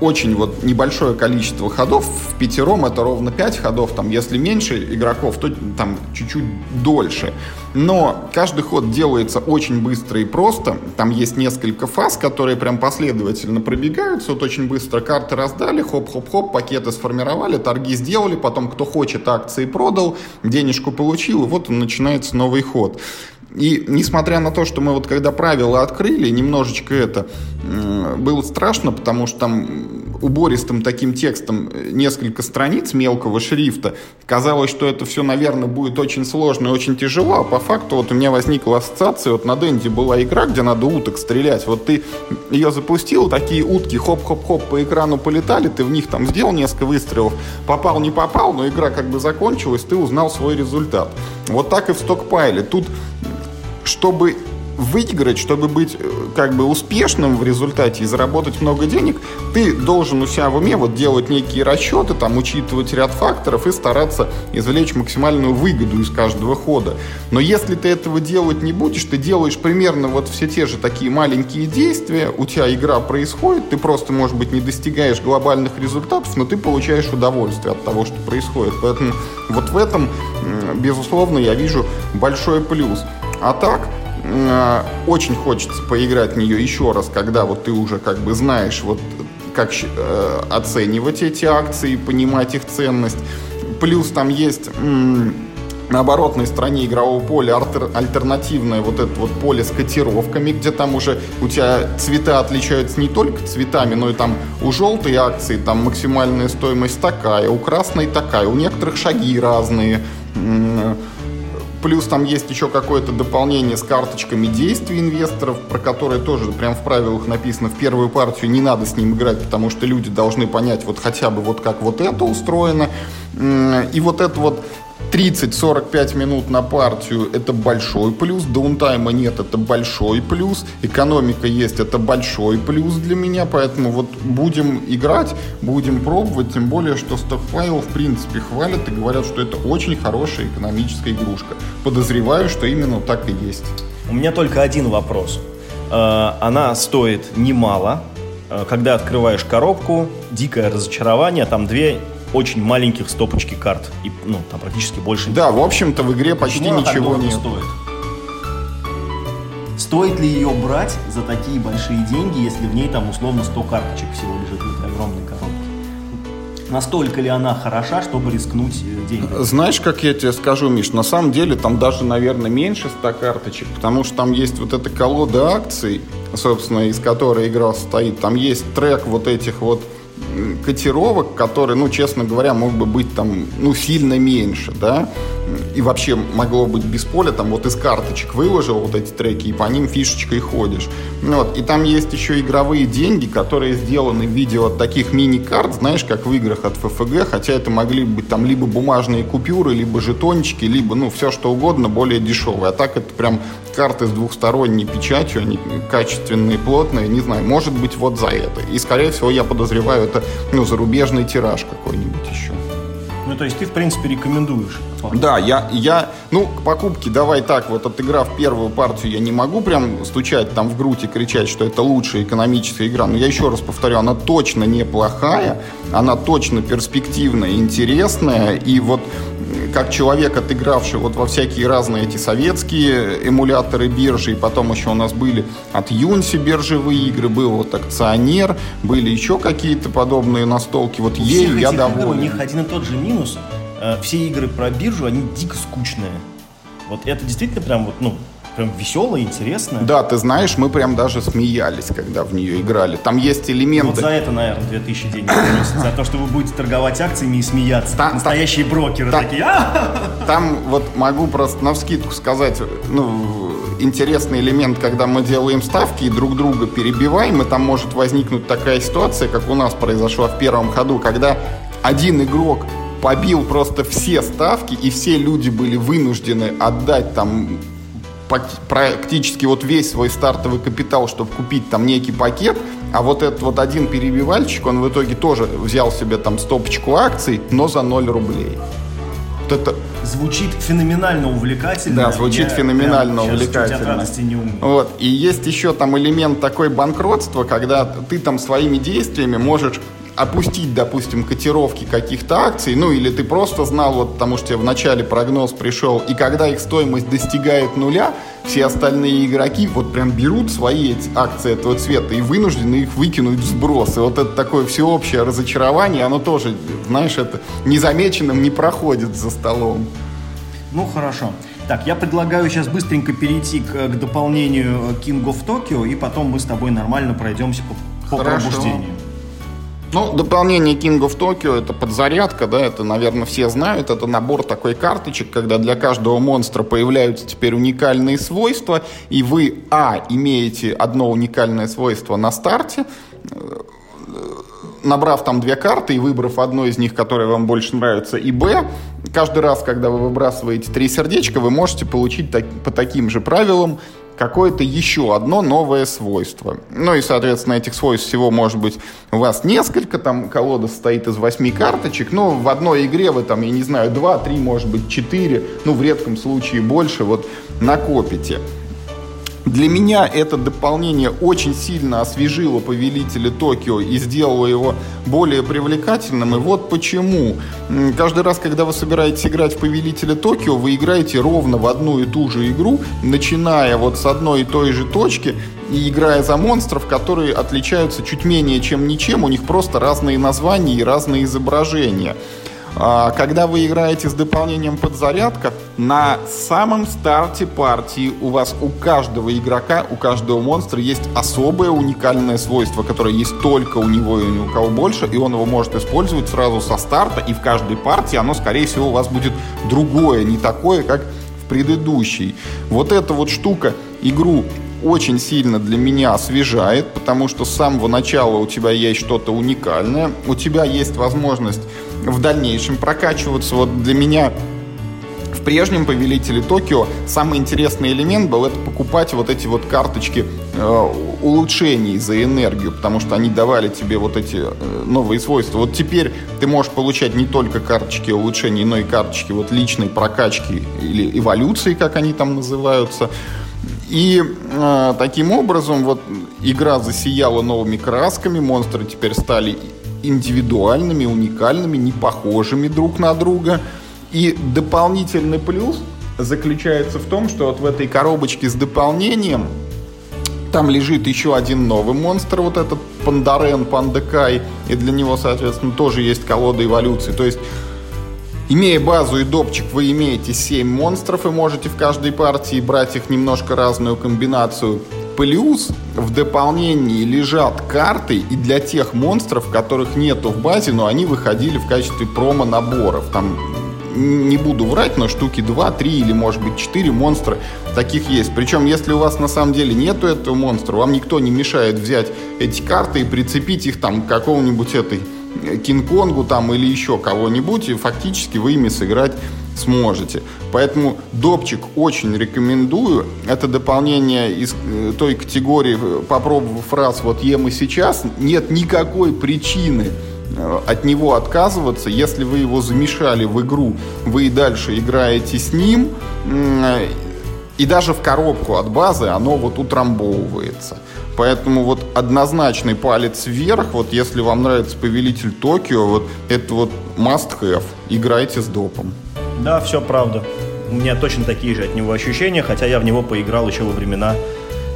очень вот небольшое количество ходов. В пятером это ровно 5 ходов. Там, если меньше игроков, то там чуть-чуть дольше. Но каждый ход делается очень быстро и просто. Там есть несколько фаз, которые прям последовательно пробегаются. Вот очень быстро карты раздали, хоп-хоп-хоп, пакеты сформировали, торги сделали, потом кто хочет акции продал, денежку получил, и вот начинается новый ход. И несмотря на то, что мы вот когда правила открыли, немножечко это было страшно, потому что там убористым таким текстом несколько страниц мелкого шрифта. Казалось, что это все, наверное, будет очень сложно и очень тяжело, а по факту вот у меня возникла ассоциация, вот на Денде была игра, где надо уток стрелять. Вот ты ее запустил, такие утки хоп-хоп-хоп по экрану полетали, ты в них там сделал несколько выстрелов, попал, не попал, но игра как бы закончилась, ты узнал свой результат. Вот так и в стокпайле. Тут чтобы выиграть, чтобы быть э, как бы успешным в результате и заработать много денег, ты должен у себя в уме вот делать некие расчеты, там учитывать ряд факторов и стараться извлечь максимальную выгоду из каждого хода. Но если ты этого делать не будешь, ты делаешь примерно вот все те же такие маленькие действия, у тебя игра происходит, ты просто, может быть, не достигаешь глобальных результатов, но ты получаешь удовольствие от того, что происходит. Поэтому вот в этом, безусловно, я вижу большой плюс. А так, э, очень хочется поиграть в нее еще раз, когда вот ты уже как бы знаешь, вот как э, оценивать эти акции, понимать их ценность. плюс там есть на оборотной стороне игрового поля альтернативное вот это вот поле с котировками, где там уже у тебя цвета отличаются не только цветами, но и там у желтой акции там максимальная стоимость такая, у красной такая, у некоторых шаги разные. Плюс там есть еще какое-то дополнение с карточками действий инвесторов, про которые тоже прям в правилах написано, в первую партию не надо с ним играть, потому что люди должны понять вот хотя бы вот как вот это устроено. И вот это вот 30-45 минут на партию – это большой плюс, даунтайма нет – это большой плюс, экономика есть – это большой плюс для меня, поэтому вот будем играть, будем пробовать, тем более, что Stockpile в принципе хвалят и говорят, что это очень хорошая экономическая игрушка. Подозреваю, что именно так и есть. У меня только один вопрос. Э, она стоит немало, э, когда открываешь коробку, дикое разочарование, там две очень маленьких стопочки карт. И, ну, там практически больше Да, в общем-то, в игре почти Почему ничего не стоит. Стоит ли ее брать за такие большие деньги, если в ней там условно 100 карточек всего лежит в этой огромной коробке? Настолько ли она хороша, чтобы рискнуть э, деньги? Знаешь, как я тебе скажу, Миш, на самом деле там даже, наверное, меньше 100 карточек, потому что там есть вот эта колода акций, собственно, из которой игра состоит. Там есть трек вот этих вот котировок, которые, ну, честно говоря, мог бы быть там, ну, сильно меньше, да, и вообще могло быть без поля, там вот из карточек выложил вот эти треки, и по ним фишечкой ходишь. Ну вот. И там есть еще игровые деньги, которые сделаны в виде вот таких мини-карт, знаешь, как в играх от ФФГ, хотя это могли быть там либо бумажные купюры, либо жетончики, либо, ну, все что угодно, более дешевые. А так это прям карты с двухсторонней печатью, они качественные, плотные, не знаю, может быть вот за это. И, скорее всего, я подозреваю, это, ну, зарубежный тираж какой-нибудь еще. Ну, то есть ты, в принципе, рекомендуешь? Да, я, я, ну, к покупке давай так, вот отыграв первую партию, я не могу прям стучать там в грудь и кричать, что это лучшая экономическая игра, но я еще раз повторю, она точно неплохая, она точно перспективная, интересная, и вот как человек, отыгравший вот во всякие разные эти советские эмуляторы биржи, и потом еще у нас были от Юнси биржевые игры, был вот акционер, были еще какие-то подобные настолки. Вот ею я доволен. Игр, у них один и тот же минус. Э, все игры про биржу, они дико скучные. Вот это действительно прям вот, ну, прям веселая, интересная. Да, ты знаешь, мы прям даже смеялись, когда в нее играли. Там есть элементы... Вот за это, наверное, 2000 денег За то, что вы будете торговать акциями и смеяться. Там, Настоящие там, брокеры там, такие. Там вот могу просто на вскидку сказать, ну, интересный элемент, когда мы делаем ставки и друг друга перебиваем, и там может возникнуть такая ситуация, как у нас произошла в первом ходу, когда один игрок побил просто все ставки, и все люди были вынуждены отдать там практически вот весь свой стартовый капитал, чтобы купить там некий пакет, а вот этот вот один перебивальщик, он в итоге тоже взял себе там стопочку акций, но за 0 рублей. Вот это... Звучит феноменально увлекательно. Да, звучит я феноменально увлекательно. Не вот. И есть еще там элемент такой банкротства, когда ты там своими действиями можешь опустить, допустим, котировки каких-то акций, ну или ты просто знал, вот потому что тебе в начале прогноз пришел, и когда их стоимость достигает нуля, все остальные игроки вот прям берут свои эти акции этого цвета и вынуждены их выкинуть в сброс. И вот это такое всеобщее разочарование, оно тоже, знаешь, это незамеченным не проходит за столом. Ну, хорошо. Так, я предлагаю сейчас быстренько перейти к, к дополнению King of Tokyo, и потом мы с тобой нормально пройдемся по, по пробуждению. Ну, дополнение King of Tokyo это подзарядка, да, это, наверное, все знают. Это набор такой карточек, когда для каждого монстра появляются теперь уникальные свойства, и вы, а, имеете одно уникальное свойство на старте, э, набрав там две карты и выбрав одну из них, которая вам больше нравится, и Б, каждый раз, когда вы выбрасываете три сердечка, вы можете получить так, по таким же правилам какое-то еще одно новое свойство. Ну и, соответственно, этих свойств всего может быть у вас несколько, там колода состоит из восьми карточек, но в одной игре вы там, я не знаю, два, три, может быть, четыре, ну в редком случае больше, вот накопите. Для меня это дополнение очень сильно освежило Повелителя Токио и сделало его более привлекательным. И вот почему. Каждый раз, когда вы собираетесь играть в Повелителя Токио, вы играете ровно в одну и ту же игру, начиная вот с одной и той же точки и играя за монстров, которые отличаются чуть менее чем ничем, у них просто разные названия и разные изображения. А, когда вы играете с дополнением подзарядка, на самом старте партии у вас у каждого игрока, у каждого монстра есть особое уникальное свойство, которое есть только у него и ни у кого больше, и он его может использовать сразу со старта, и в каждой партии оно, скорее всего, у вас будет другое, не такое, как в предыдущей. Вот эта вот штука игру очень сильно для меня освежает, потому что с самого начала у тебя есть что-то уникальное, у тебя есть возможность в дальнейшем прокачиваться. Вот для меня в прежнем «Повелителе Токио» самый интересный элемент был это покупать вот эти вот карточки э, улучшений за энергию, потому что они давали тебе вот эти э, новые свойства. Вот теперь ты можешь получать не только карточки улучшений, но и карточки вот личной прокачки или эволюции, как они там называются. И э, таким образом вот игра засияла новыми красками, монстры теперь стали индивидуальными, уникальными, не похожими друг на друга. И дополнительный плюс заключается в том, что вот в этой коробочке с дополнением там лежит еще один новый монстр, вот этот Пандарен, Пандекай, и для него, соответственно, тоже есть колода эволюции. То есть Имея базу и допчик, вы имеете 7 монстров и можете в каждой партии брать их немножко разную комбинацию. Плюс в дополнении лежат карты и для тех монстров, которых нету в базе, но они выходили в качестве промо-наборов. Там не буду врать, но штуки 2, 3 или может быть 4 монстра таких есть. Причем, если у вас на самом деле нету этого монстра, вам никто не мешает взять эти карты и прицепить их там к какому-нибудь этой Кинг-Конгу там или еще кого-нибудь, и фактически вы ими сыграть сможете. Поэтому допчик очень рекомендую. Это дополнение из э, той категории, э, попробовав раз вот ем и сейчас, нет никакой причины э, от него отказываться. Если вы его замешали в игру, вы и дальше играете с ним, и даже в коробку от базы оно вот утрамбовывается. Поэтому вот однозначный палец вверх, вот если вам нравится Повелитель Токио, вот это вот must have. Играйте с допом. Да, все правда. У меня точно такие же от него ощущения, хотя я в него поиграл еще во времена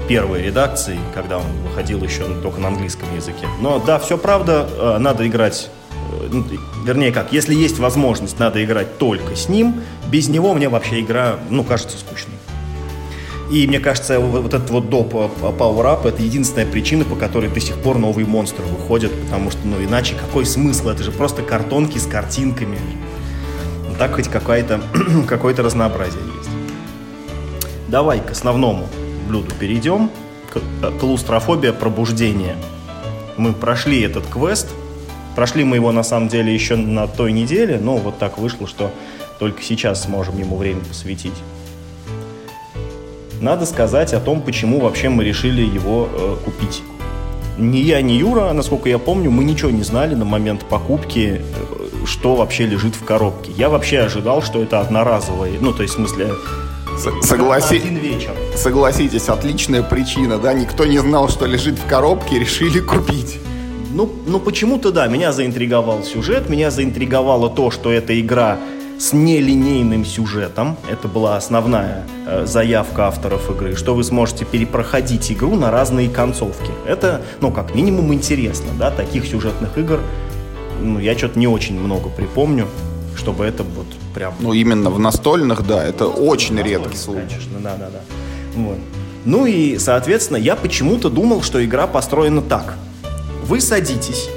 первой редакции, когда он выходил еще только на английском языке. Но да, все правда, э, надо играть э, ну, вернее как, если есть возможность, надо играть только с ним. Без него мне вообще игра, ну, кажется скучной. И мне кажется, вот этот вот доп Power Up это единственная причина, по которой до сих пор новые монстры выходят, потому что, ну, иначе какой смысл? Это же просто картонки с картинками. Ну, так хоть какое-то какое разнообразие есть. Давай к основному блюду перейдем. Э, клаустрофобия пробуждения. Мы прошли этот квест. Прошли мы его, на самом деле, еще на той неделе, но вот так вышло, что только сейчас сможем ему время посвятить надо сказать о том, почему вообще мы решили его э, купить. Ни я, ни Юра, насколько я помню, мы ничего не знали на момент покупки, э, что вообще лежит в коробке. Я вообще ожидал, что это одноразовое, ну, то есть, в смысле, Согласи... один вечер. Согласитесь, отличная причина, да? Никто не знал, что лежит в коробке, решили купить. Ну, ну почему-то да, меня заинтриговал сюжет, меня заинтриговало то, что эта игра с нелинейным сюжетом. Это была основная э, заявка авторов игры, что вы сможете перепроходить игру на разные концовки. Это, ну, как минимум интересно, да, таких сюжетных игр, ну, я что-то не очень много припомню, чтобы это вот прям... Ну, именно в настольных, да, это очень редкий случай. Конечно, да, да, да. Вот. Ну и, соответственно, я почему-то думал, что игра построена так. Вы садитесь,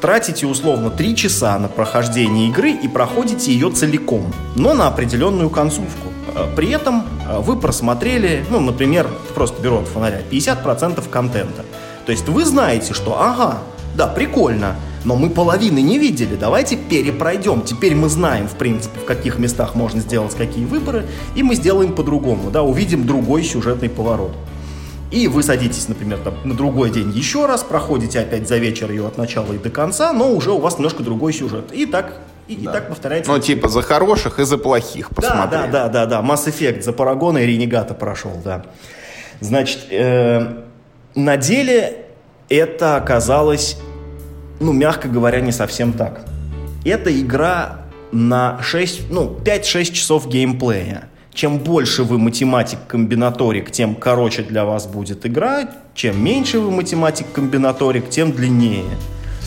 тратите условно 3 часа на прохождение игры и проходите ее целиком, но на определенную концовку. Э, при этом э, вы просмотрели, ну, например, просто беру от фонаря, 50% контента. То есть вы знаете, что ага, да, прикольно, но мы половины не видели, давайте перепройдем. Теперь мы знаем, в принципе, в каких местах можно сделать какие выборы, и мы сделаем по-другому, да, увидим другой сюжетный поворот. И вы садитесь, например, там, на другой день еще раз, проходите опять за вечер ее от начала и до конца, но уже у вас немножко другой сюжет. И так и, да. и так повторяется. Ну, типа за хороших и за плохих посмотреть. Да, да, да, да, да. Mass Effect за Парагона и Ренегата прошел, да. Значит, э, на деле это оказалось, ну, мягко говоря, не совсем так. Это игра на 6, ну, 5-6 часов геймплея чем больше вы математик-комбинаторик, тем короче для вас будет игра. Чем меньше вы математик-комбинаторик, тем длиннее.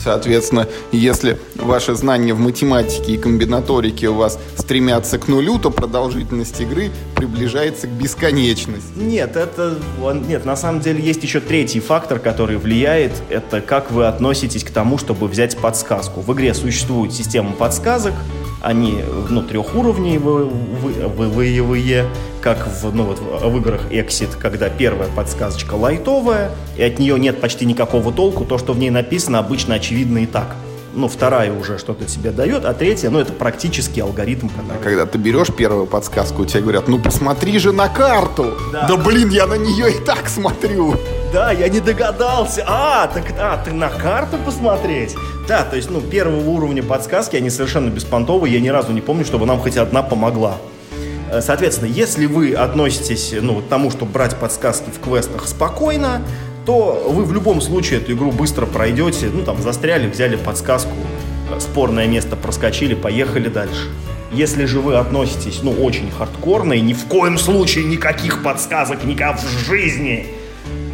Соответственно, если ваши знания в математике и комбинаторике у вас стремятся к нулю, то продолжительность игры приближается к бесконечности. Нет, это нет, на самом деле есть еще третий фактор, который влияет. Это как вы относитесь к тому, чтобы взять подсказку. В игре существует система подсказок, они ну, трехуровневые, как в, ну, вот, в играх Exit, когда первая подсказочка лайтовая, и от нее нет почти никакого толку, то, что в ней написано, обычно очевидно и так. Ну, вторая уже что-то тебе дает, а третья, ну, это практически алгоритм. Который... Когда ты берешь первую подсказку, тебе говорят, ну, посмотри же на карту. Да, да блин, я на нее и так смотрю. Да, я не догадался. А, так, а, ты на карту посмотреть? Да, то есть, ну, первого уровня подсказки, они совершенно беспонтовые, я ни разу не помню, чтобы нам хоть одна помогла. Э, соответственно, если вы относитесь ну, к тому, чтобы брать подсказки в квестах спокойно, то вы в любом случае эту игру быстро пройдете, ну там застряли, взяли подсказку, э, спорное место проскочили, поехали дальше. Если же вы относитесь, ну, очень хардкорно и ни в коем случае никаких подсказок никак в жизни.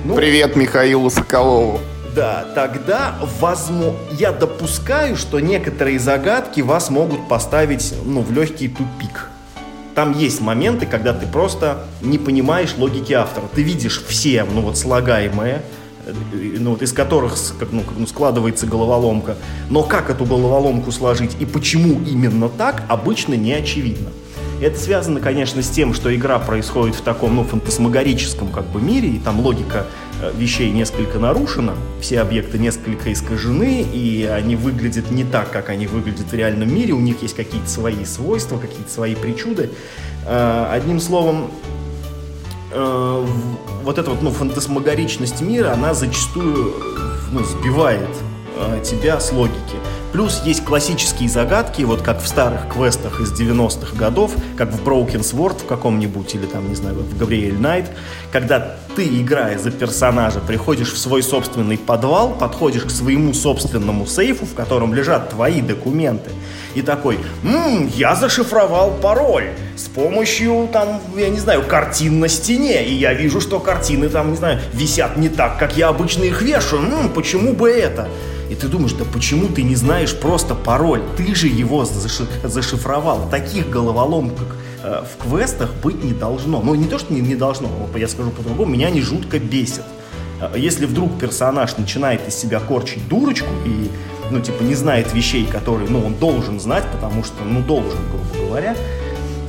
Ну, Привет Михаилу Соколову. Да, тогда возможно, я допускаю, что некоторые загадки вас могут поставить ну, в легкий тупик. Там есть моменты, когда ты просто не понимаешь логики автора. Ты видишь все ну, вот, слагаемые, э, ну, вот, из которых ну, ну, складывается головоломка. Но как эту головоломку сложить и почему именно так, обычно не очевидно. Это связано, конечно, с тем, что игра происходит в таком, ну, фантасмагорическом как бы мире, и там логика вещей несколько нарушена, все объекты несколько искажены, и они выглядят не так, как они выглядят в реальном мире, у них есть какие-то свои свойства, какие-то свои причуды. Э, одним словом, э, вот эта вот, ну, фантасмагоричность мира, она зачастую ну, сбивает тебя с логики. Плюс есть классические загадки, вот как в старых квестах из 90-х годов, как в Broken Sword в каком-нибудь, или там, не знаю, в Габриэль Найт, когда ты, играя за персонажа, приходишь в свой собственный подвал, подходишь к своему собственному сейфу, в котором лежат твои документы, и такой, «Ммм, я зашифровал пароль с помощью, там, я не знаю, картин на стене, и я вижу, что картины там, не знаю, висят не так, как я обычно их вешаю, ммм, почему бы это?» И ты думаешь, да почему ты не знаешь просто пароль? Ты же его зашифровал. Таких головоломок э, в квестах быть не должно. Ну, не то, что не, не должно, я скажу по-другому, меня они жутко бесят. Э, если вдруг персонаж начинает из себя корчить дурочку и, ну, типа, не знает вещей, которые, ну, он должен знать, потому что, ну, должен, грубо говоря,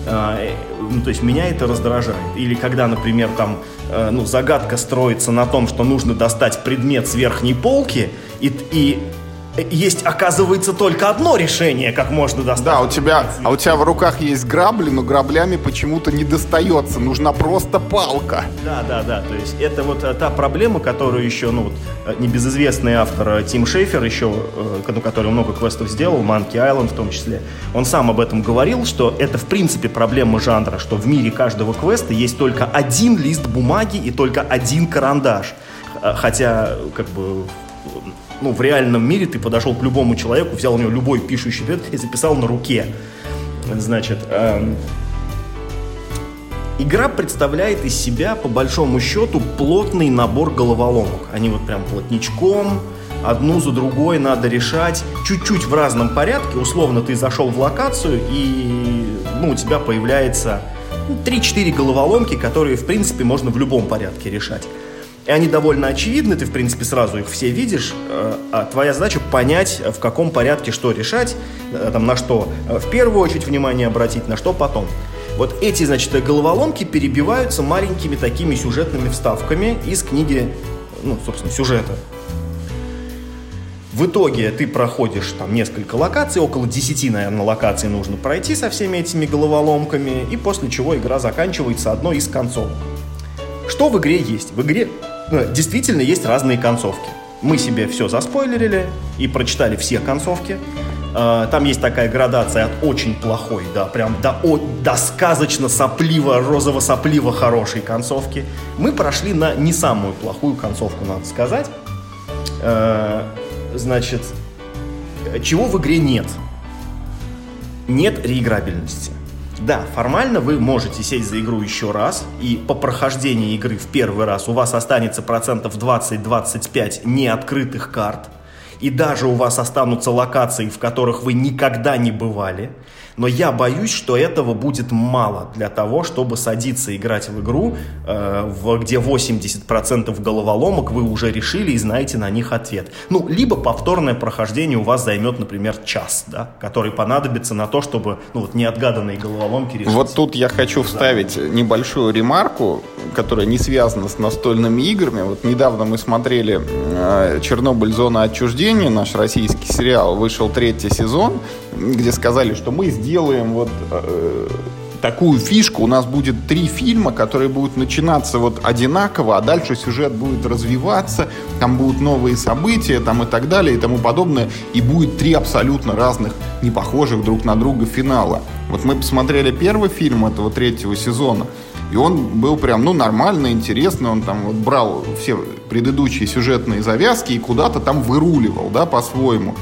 ну, то есть меня это раздражает. Или когда, например, там, э, ну, загадка строится на том, что нужно достать предмет с верхней полки, и, и есть, оказывается, только одно решение, как можно достать. Да, у тебя, а у тебя в руках есть грабли, но граблями почему-то не достается. Нужна просто палка. Да, да, да. То есть это вот э, та проблема, которую еще, ну вот, э, небезызвестный автор э, Тим Шейфер еще, ну, который много квестов сделал, Monkey Island в том числе, он сам об этом говорил, что это в принципе проблема жанра, что в мире каждого квеста есть только один лист бумаги и только один карандаш. Хотя, как бы, ну, в реальном мире ты подошел к любому человеку, взял у него любой пишущий предмет и записал на руке. Значит, эм, игра представляет из себя, по большому счету, плотный набор головоломок. Они вот прям плотничком, одну за другой надо решать, чуть-чуть в разном порядке. Условно, ты зашел в локацию, и ну, у тебя появляется 3-4 головоломки, которые, в принципе, можно в любом порядке решать. И они довольно очевидны, ты, в принципе, сразу их все видишь, э, а твоя задача понять, в каком порядке что решать, э, там, на что э, в первую очередь внимание обратить, на что потом. Вот эти, значит, головоломки перебиваются маленькими такими сюжетными вставками из книги, ну, собственно, сюжета. В итоге ты проходишь там несколько локаций, около 10, наверное, локаций нужно пройти со всеми этими головоломками, и после чего игра заканчивается одной из концовок. Что в игре есть? В игре действительно есть разные концовки. Мы себе все заспойлерили и прочитали все концовки. А, там есть такая градация от очень плохой, да, прям до, о, до сказочно сопливо, розово-сопливо хорошей концовки. Мы прошли на не самую плохую концовку, надо сказать. А, значит, чего в игре нет? Нет реиграбельности. Да, формально вы можете сесть за игру еще раз, и по прохождении игры в первый раз у вас останется процентов 20-25 неоткрытых карт. и даже у вас останутся локации, в которых вы никогда не бывали, но я боюсь, что этого будет мало для того, чтобы садиться играть в игру, э, в, где 80% головоломок вы уже решили и знаете на них ответ. Ну, либо повторное прохождение у вас займет, например, час, да, который понадобится на то, чтобы ну, вот неотгаданные головоломки решить. Вот тут я хочу вставить да. небольшую ремарку, которая не связана с настольными играми. Вот недавно мы смотрели э, «Чернобыль. Зона отчуждения», наш российский сериал, вышел третий сезон, где сказали, что мы сделаем вот э, такую фишку. У нас будет три фильма, которые будут начинаться вот одинаково, а дальше сюжет будет развиваться, там будут новые события там и так далее и тому подобное. И будет три абсолютно разных, не похожих друг на друга финала. Вот мы посмотрели первый фильм этого третьего сезона, и он был прям, ну, нормально, интересно. Он там вот брал все предыдущие сюжетные завязки и куда-то там выруливал, да, по-своему.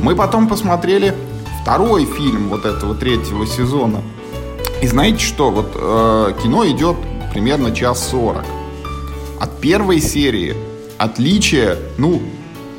Мы потом посмотрели второй фильм вот этого третьего сезона. И знаете что? Вот э, кино идет примерно час сорок. От первой серии отличие, ну,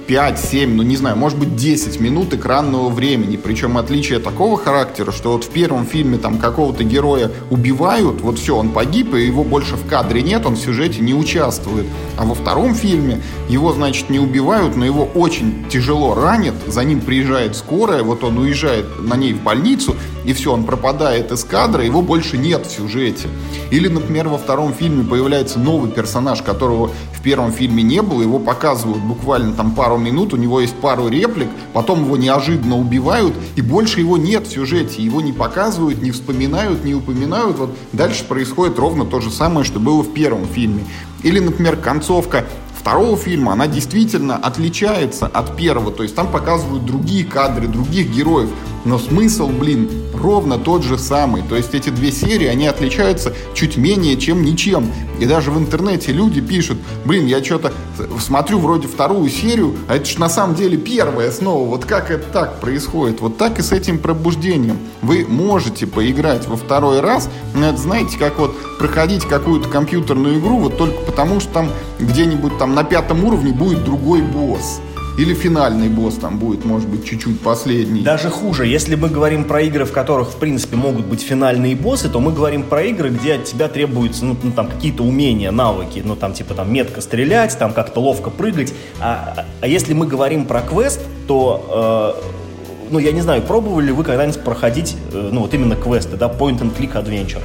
5, 7, ну не знаю, может быть 10 минут экранного времени. Причем отличие такого характера, что вот в первом фильме там какого-то героя убивают, вот все, он погиб, и его больше в кадре нет, он в сюжете не участвует. А во втором фильме его, значит, не убивают, но его очень тяжело ранят, за ним приезжает скорая, вот он уезжает на ней в больницу, и все, он пропадает из кадра, его больше нет в сюжете. Или, например, во втором фильме появляется новый персонаж, которого в первом фильме не было, его показывают буквально там пару минут, у него есть пару реплик, потом его неожиданно убивают, и больше его нет в сюжете, его не показывают, не вспоминают, не упоминают. Вот дальше происходит ровно то же самое, что было в первом фильме. Или, например, концовка второго фильма, она действительно отличается от первого. То есть там показывают другие кадры, других героев. Но смысл, блин, ровно тот же самый. То есть эти две серии, они отличаются чуть менее, чем ничем. И даже в интернете люди пишут, блин, я что-то смотрю вроде вторую серию, а это же на самом деле первая снова. Вот как это так происходит? Вот так и с этим пробуждением. Вы можете поиграть во второй раз, но это знаете, как вот проходить какую-то компьютерную игру, вот только потому, что там где-нибудь там на пятом уровне будет другой босс. Или финальный босс там будет, может быть, чуть-чуть последний. Даже хуже. Если мы говорим про игры, в которых, в принципе, могут быть финальные боссы, то мы говорим про игры, где от тебя требуются, ну, ну там, какие-то умения, навыки. Ну, там, типа, там, метко стрелять, там, как-то ловко прыгать. А, а если мы говорим про квест, то... Э, ну, я не знаю, пробовали ли вы когда-нибудь проходить, э, ну, вот именно квесты, да, point-and-click adventure.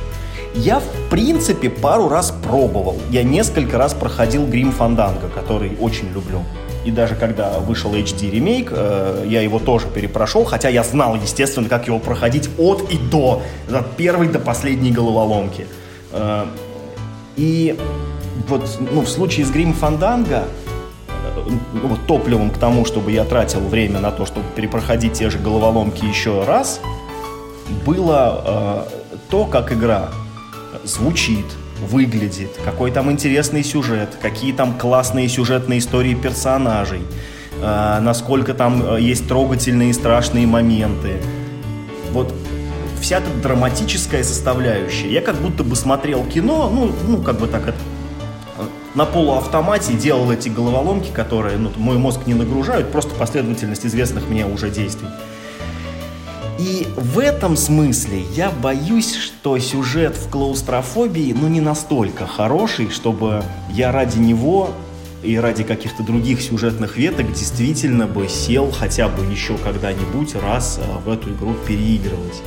Я, в принципе, пару раз пробовал. Я несколько раз проходил Grim Fandango, который очень люблю. И даже когда вышел HD ремейк, э, я его тоже перепрошел, хотя я знал, естественно, как его проходить от и до, от первой до последней головоломки. Э, и вот ну, в случае с Грим Фанданго, э, ну, вот топливом к тому, чтобы я тратил время на то, чтобы перепроходить те же головоломки еще раз, было э, то, как игра звучит, выглядит, какой там интересный сюжет, какие там классные сюжетные истории персонажей, э, насколько там э, есть трогательные и страшные моменты. Вот вся эта драматическая составляющая. Я как будто бы смотрел кино, ну, ну как бы так это, на полуавтомате делал эти головоломки, которые ну, мой мозг не нагружают, просто последовательность известных мне уже действий. И в этом смысле я боюсь, что сюжет в клаустрофобии, ну, не настолько хороший, чтобы я ради него и ради каких-то других сюжетных веток действительно бы сел хотя бы еще когда-нибудь раз а, в эту игру переигрывать.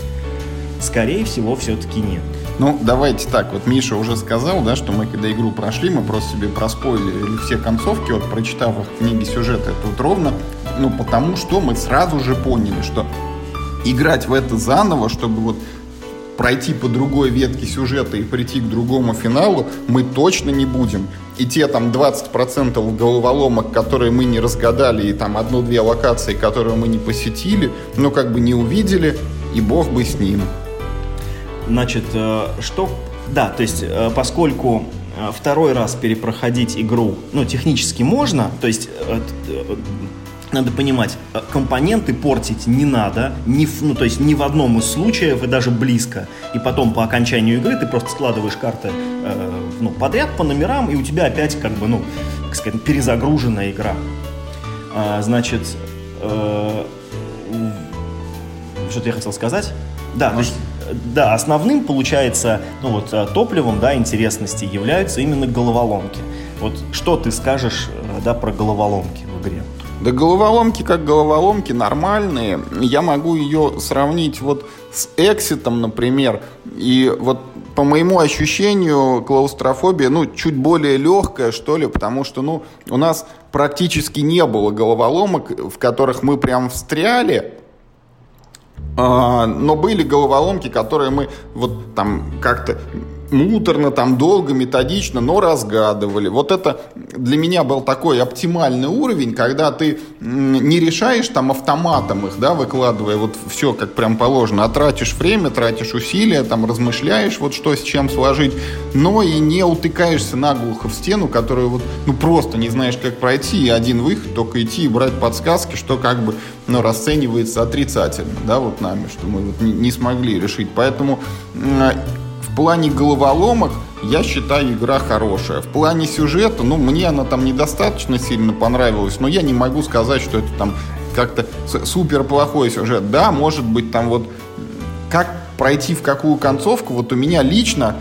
Скорее всего, все-таки нет. Ну, давайте так, вот Миша уже сказал, да, что мы когда игру прошли, мы просто себе проспойлили все концовки, вот прочитав их книги сюжета, это вот ровно, ну, потому что мы сразу же поняли, что играть в это заново, чтобы вот пройти по другой ветке сюжета и прийти к другому финалу, мы точно не будем. И те там 20% головоломок, которые мы не разгадали, и там одну-две локации, которые мы не посетили, ну как бы не увидели, и бог бы с ним. Значит, э, что... Да, то есть, э, поскольку э, второй раз перепроходить игру, ну, технически можно, то есть надо понимать, э, компоненты портить не надо, ни ну, то есть ни в одном из случаев и даже близко. И потом по окончанию игры ты просто складываешь карты э, ну, подряд по номерам, и у тебя опять как бы, ну, как сказать, перезагруженная игра. А, значит, э, что-то я хотел сказать. Да, то есть, да, основным получается, ну вот э, топливом, да, интересности являются именно головоломки. Вот что ты скажешь, э, да, про головоломки в игре? Да головоломки как головоломки нормальные. Я могу ее сравнить вот с экситом, например. И вот по моему ощущению, клаустрофобия, ну, чуть более легкая, что ли, потому что, ну, у нас практически не было головоломок, в которых мы прям встряли, а, но были головоломки, которые мы вот там как-то муторно, там долго, методично, но разгадывали. Вот это для меня был такой оптимальный уровень, когда ты не решаешь там автоматом их, да, выкладывая вот все как прям положено, а тратишь время, тратишь усилия, там размышляешь вот что с чем сложить, но и не утыкаешься наглухо в стену, которую вот, ну просто не знаешь как пройти, и один выход, только идти и брать подсказки, что как бы, ну, расценивается отрицательно, да, вот нами, что мы вот не, не смогли решить. Поэтому в плане головоломок я считаю, игра хорошая. В плане сюжета, ну, мне она там недостаточно сильно понравилась, но я не могу сказать, что это там как-то супер плохой сюжет. Да, может быть, там вот как пройти в какую концовку, вот у меня лично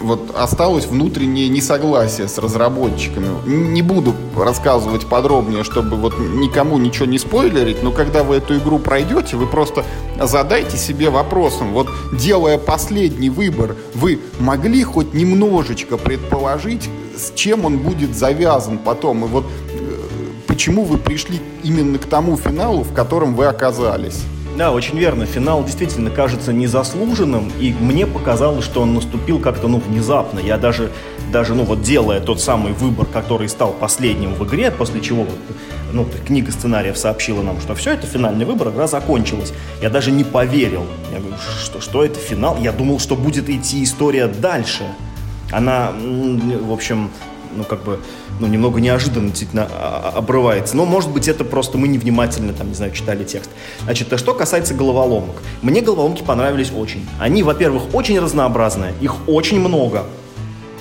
вот осталось внутреннее несогласие с разработчиками. Не буду рассказывать подробнее, чтобы вот никому ничего не спойлерить, но когда вы эту игру пройдете, вы просто задайте себе вопросом, вот делая последний выбор, вы могли хоть немножечко предположить, с чем он будет завязан потом, и вот э, почему вы пришли именно к тому финалу, в котором вы оказались. Да, очень верно. Финал действительно кажется незаслуженным, и мне показалось, что он наступил как-то, ну, внезапно. Я даже, даже, ну, вот делая тот самый выбор, который стал последним в игре, после чего ну, книга сценариев сообщила нам, что все, это финальный выбор, игра закончилась. Я даже не поверил. Я говорю, что, что это финал? Я думал, что будет идти история дальше. Она, в общем, ну, как бы, ну, немного неожиданно действительно а, а, обрывается. Но, может быть, это просто мы невнимательно, там, не знаю, читали текст. Значит, а что касается головоломок. Мне головоломки понравились очень. Они, во-первых, очень разнообразные, их очень много.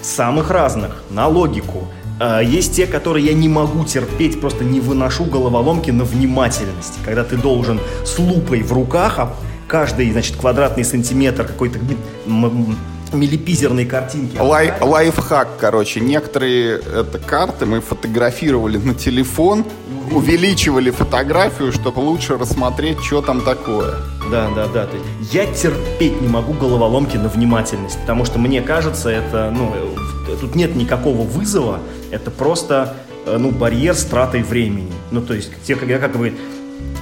Самых разных, на логику. Есть те, которые я не могу терпеть, просто не выношу головоломки на внимательность. Когда ты должен с лупой в руках, а каждый, значит, квадратный сантиметр какой-то милипизерной картинки. Лай, лайфхак, короче. Некоторые это карты мы фотографировали на телефон, увеличивали фотографию, чтобы лучше рассмотреть, что там такое. Да, да, да. То есть я терпеть не могу головоломки на внимательность, потому что мне кажется, это, ну, тут нет никакого вызова, это просто, э, ну, барьер с тратой времени. Ну, то есть, те, как, как говорит,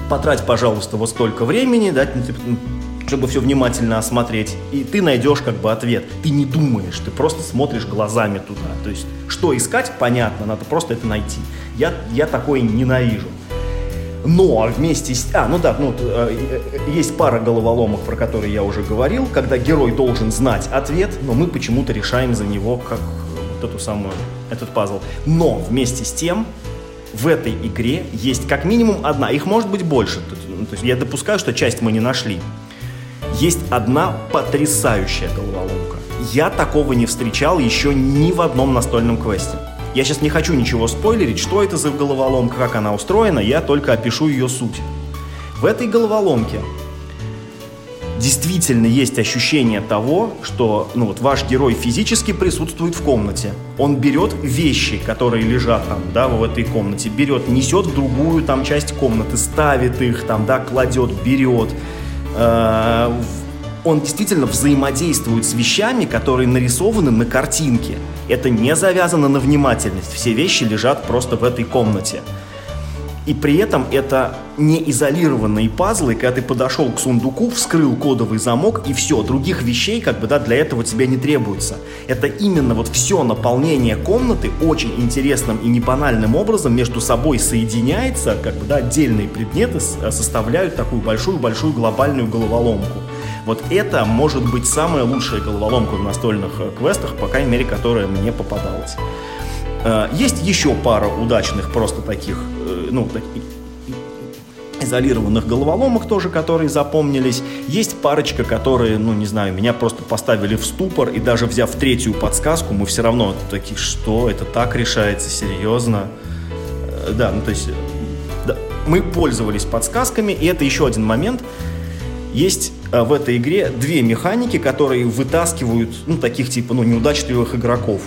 потрать, пожалуйста, вот столько времени, да, чтобы все внимательно осмотреть, и ты найдешь как бы ответ. Ты не думаешь, ты просто смотришь глазами туда. То есть, что искать, понятно, надо просто это найти. Я, я такое ненавижу. Но вместе с... А, ну да, ну, э, э, есть пара головоломок, про которые я уже говорил, когда герой должен знать ответ, но мы почему-то решаем за него как вот эту самую, этот пазл. Но вместе с тем в этой игре есть как минимум одна, их может быть больше. То есть я допускаю, что часть мы не нашли есть одна потрясающая головоломка. Я такого не встречал еще ни в одном настольном квесте. Я сейчас не хочу ничего спойлерить, что это за головоломка, как она устроена, я только опишу ее суть. В этой головоломке действительно есть ощущение того, что ну, вот ваш герой физически присутствует в комнате. Он берет вещи, которые лежат там, да, в этой комнате, берет, несет в другую там часть комнаты, ставит их там, да, кладет, берет. Э, он действительно взаимодействует с вещами, которые нарисованы на картинке. Это не завязано на внимательность. Все вещи лежат просто в этой комнате. И при этом это не изолированные пазлы, когда ты подошел к сундуку, вскрыл кодовый замок и все, других вещей как бы да, для этого тебе не требуется. Это именно вот все наполнение комнаты очень интересным и небанальным образом между собой соединяется, как бы да, отдельные предметы составляют такую большую-большую глобальную головоломку. Вот это может быть самая лучшая головоломка в настольных э, квестах, по крайней мере, которая мне попадалась. Э, есть еще пара удачных просто таких, э, ну, таких изолированных головоломок тоже, которые запомнились. Есть парочка, которые, ну, не знаю, меня просто поставили в ступор, и даже взяв третью подсказку, мы все равно такие, что, это так решается, серьезно? Э, да, ну, то есть мы пользовались подсказками, и это еще один момент. Есть в этой игре две механики, которые вытаскивают, ну, таких типа, ну, неудачливых игроков.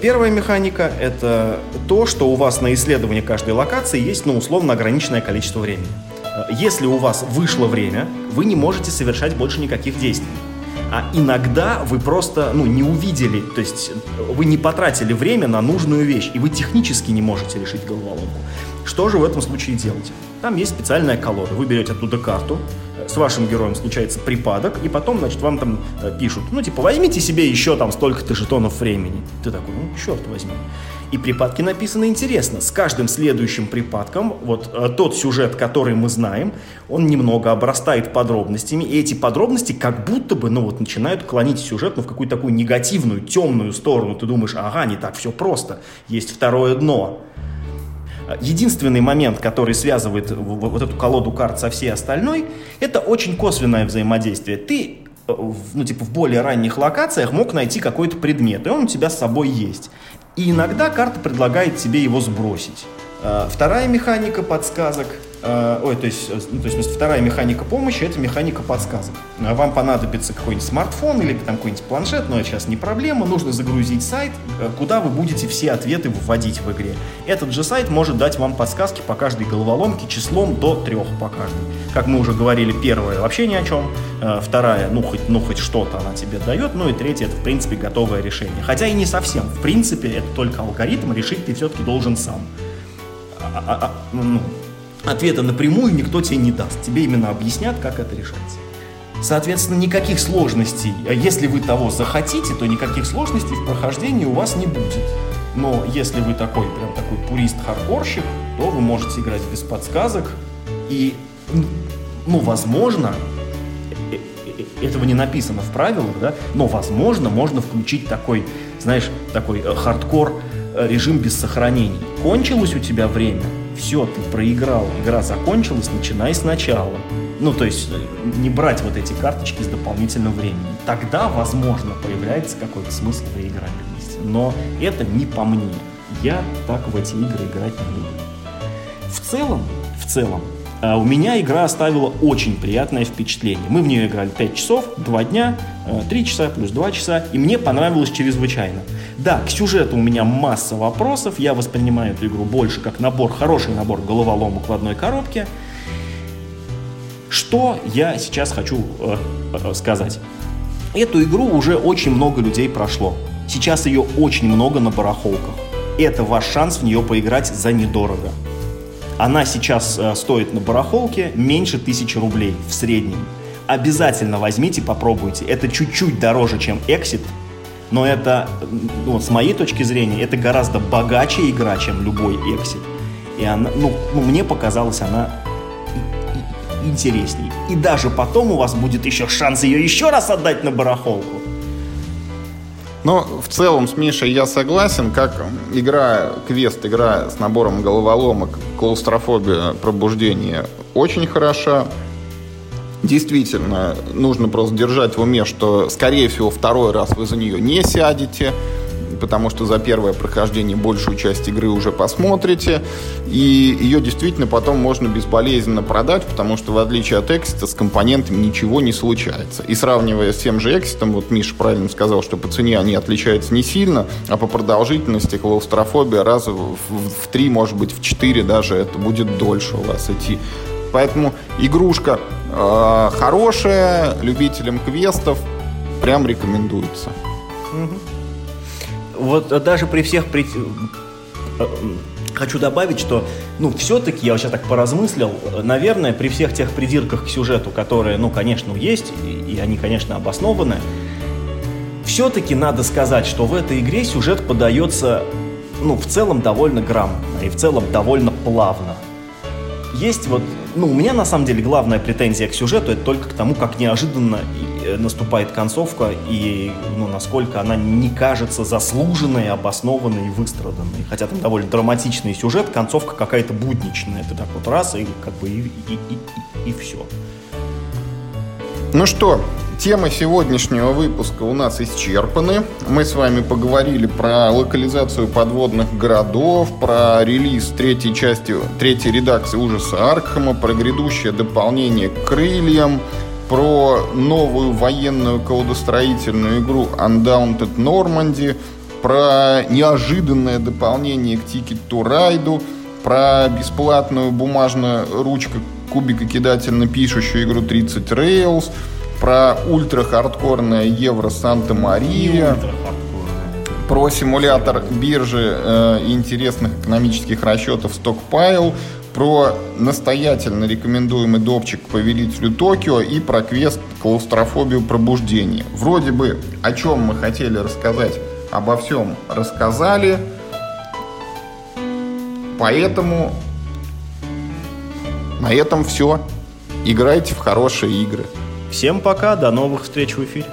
Первая механика — это то, что у вас на исследование каждой локации есть, ну, условно ограниченное количество времени. Э, если у вас вышло время, вы не можете совершать больше никаких действий. А иногда вы просто ну, не увидели, то есть вы не потратили время на нужную вещь, и вы технически не можете решить головоломку. Что же в этом случае делать? Там есть специальная колода. Вы берете оттуда карту, с вашим героем случается припадок, и потом, значит, вам там э, пишут, ну, типа, возьмите себе еще там столько-то жетонов времени. Ты такой, ну, черт возьми. И припадки написаны интересно. С каждым следующим припадком, вот э, тот сюжет, который мы знаем, он немного обрастает подробностями, и эти подробности как будто бы, ну, вот, начинают клонить сюжет, ну, в какую-то такую негативную, темную сторону. Ты думаешь, ага, не так все просто. Есть второе дно. Единственный момент, который связывает вот эту колоду карт со всей остальной, это очень косвенное взаимодействие. Ты э, ну, типа, в более ранних локациях мог найти какой-то предмет, и он у тебя с собой есть. И иногда карта предлагает тебе его сбросить. Э, вторая механика подсказок – Э, ой, то есть, э, ну, то есть вторая механика помощи – это механика подсказок. Вам понадобится какой-нибудь смартфон или там какой-нибудь планшет, но это сейчас не проблема. Нужно загрузить сайт, куда вы будете все ответы вводить в игре. Этот же сайт может дать вам подсказки по каждой головоломке числом до трех по каждой. Как мы уже говорили, первая вообще ни о чем, вторая, ну хоть, ну хоть что-то она тебе дает, ну и третья это в принципе готовое решение. Хотя и не совсем. В принципе, это только алгоритм, решить ты все-таки должен сам. А, а, а, ну, ответа напрямую никто тебе не даст. Тебе именно объяснят, как это решается. Соответственно, никаких сложностей, если вы того захотите, то никаких сложностей в прохождении у вас не будет. Но если вы такой, прям такой пурист-хардкорщик, то вы можете играть без подсказок. И, ну, возможно, э, э, этого не написано в правилах, да, но, возможно, можно включить такой, знаешь, такой э, хардкор режим без сохранений. Кончилось у тебя время, все, ты проиграл, игра закончилась, начинай сначала. Ну, то есть э, не брать вот эти карточки с дополнительным временем. Тогда, возможно, появляется какой-то смысл реиграбельности. Но это не по мне. Я так в эти игры играть не буду. В целом, в целом, э, у меня игра оставила очень приятное впечатление. Мы в нее играли 5 часов, 2 дня, 3 э, часа плюс 2 часа, и мне понравилось чрезвычайно. Да, к сюжету у меня масса вопросов, я воспринимаю эту игру больше как набор, хороший набор головоломок в одной коробке. Что я сейчас хочу э, э, сказать? Эту игру уже очень много людей прошло. Сейчас ее очень много на барахолках. Это ваш шанс в нее поиграть за недорого. Она сейчас э, стоит на барахолке меньше тысячи рублей в среднем. Обязательно возьмите, попробуйте. Это чуть-чуть дороже, чем Exit, но это, ну, с моей точки зрения, это гораздо богаче игра, чем любой эксит. И она, ну, ну мне показалось, она интересней. И даже потом у вас будет еще шанс ее еще раз отдать на барахолку. Но в целом с Мишей я согласен, как игра, квест, игра с набором головоломок, клаустрофобия, пробуждение очень хороша. Действительно нужно просто держать в уме, что, скорее всего, второй раз вы за нее не сядете, потому что за первое прохождение большую часть игры уже посмотрите, и ее действительно потом можно безболезненно продать, потому что в отличие от эксита с компонентами ничего не случается. И сравнивая с тем же экситом, вот Миша правильно сказал, что по цене они отличаются не сильно, а по продолжительности клаустрофобия раза в, в, три, может быть, в четыре даже это будет дольше у вас идти. Поэтому игрушка э, хорошая, любителям квестов прям рекомендуется. Вот даже при всех при... Э, хочу добавить, что, ну, все-таки, я сейчас так поразмыслил, наверное, при всех тех придирках к сюжету, которые, ну, конечно, есть, и, и они, конечно, обоснованы, все-таки надо сказать, что в этой игре сюжет подается, ну, в целом довольно грамотно и в целом довольно плавно. Есть вот ну, у меня на самом деле главная претензия к сюжету это только к тому, как неожиданно э, наступает концовка и ну, насколько она не кажется заслуженной, обоснованной и выстраданной. Хотя там довольно драматичный сюжет, концовка какая-то будничная. Это так вот раз и как бы и, и, и, и, все. Ну что, темы сегодняшнего выпуска у нас исчерпаны. Мы с вами поговорили про локализацию подводных городов, про релиз третьей части, третьей редакции ужаса Аркхема, про грядущее дополнение к крыльям, про новую военную колодостроительную игру Undaunted Normandy, про неожиданное дополнение к Ticket to Ride, про бесплатную бумажную ручку кубика кидательно пишущую игру 30 Rails, про ультра-хардкорное Евро Санта-Мария, про симулятор биржи э, интересных экономических расчетов Stockpile, про настоятельно рекомендуемый допчик Повелителю Токио и про квест Клаустрофобию пробуждения. Вроде бы о чем мы хотели рассказать, обо всем рассказали. Поэтому на этом все. Играйте в хорошие игры. Всем пока, до новых встреч в эфире.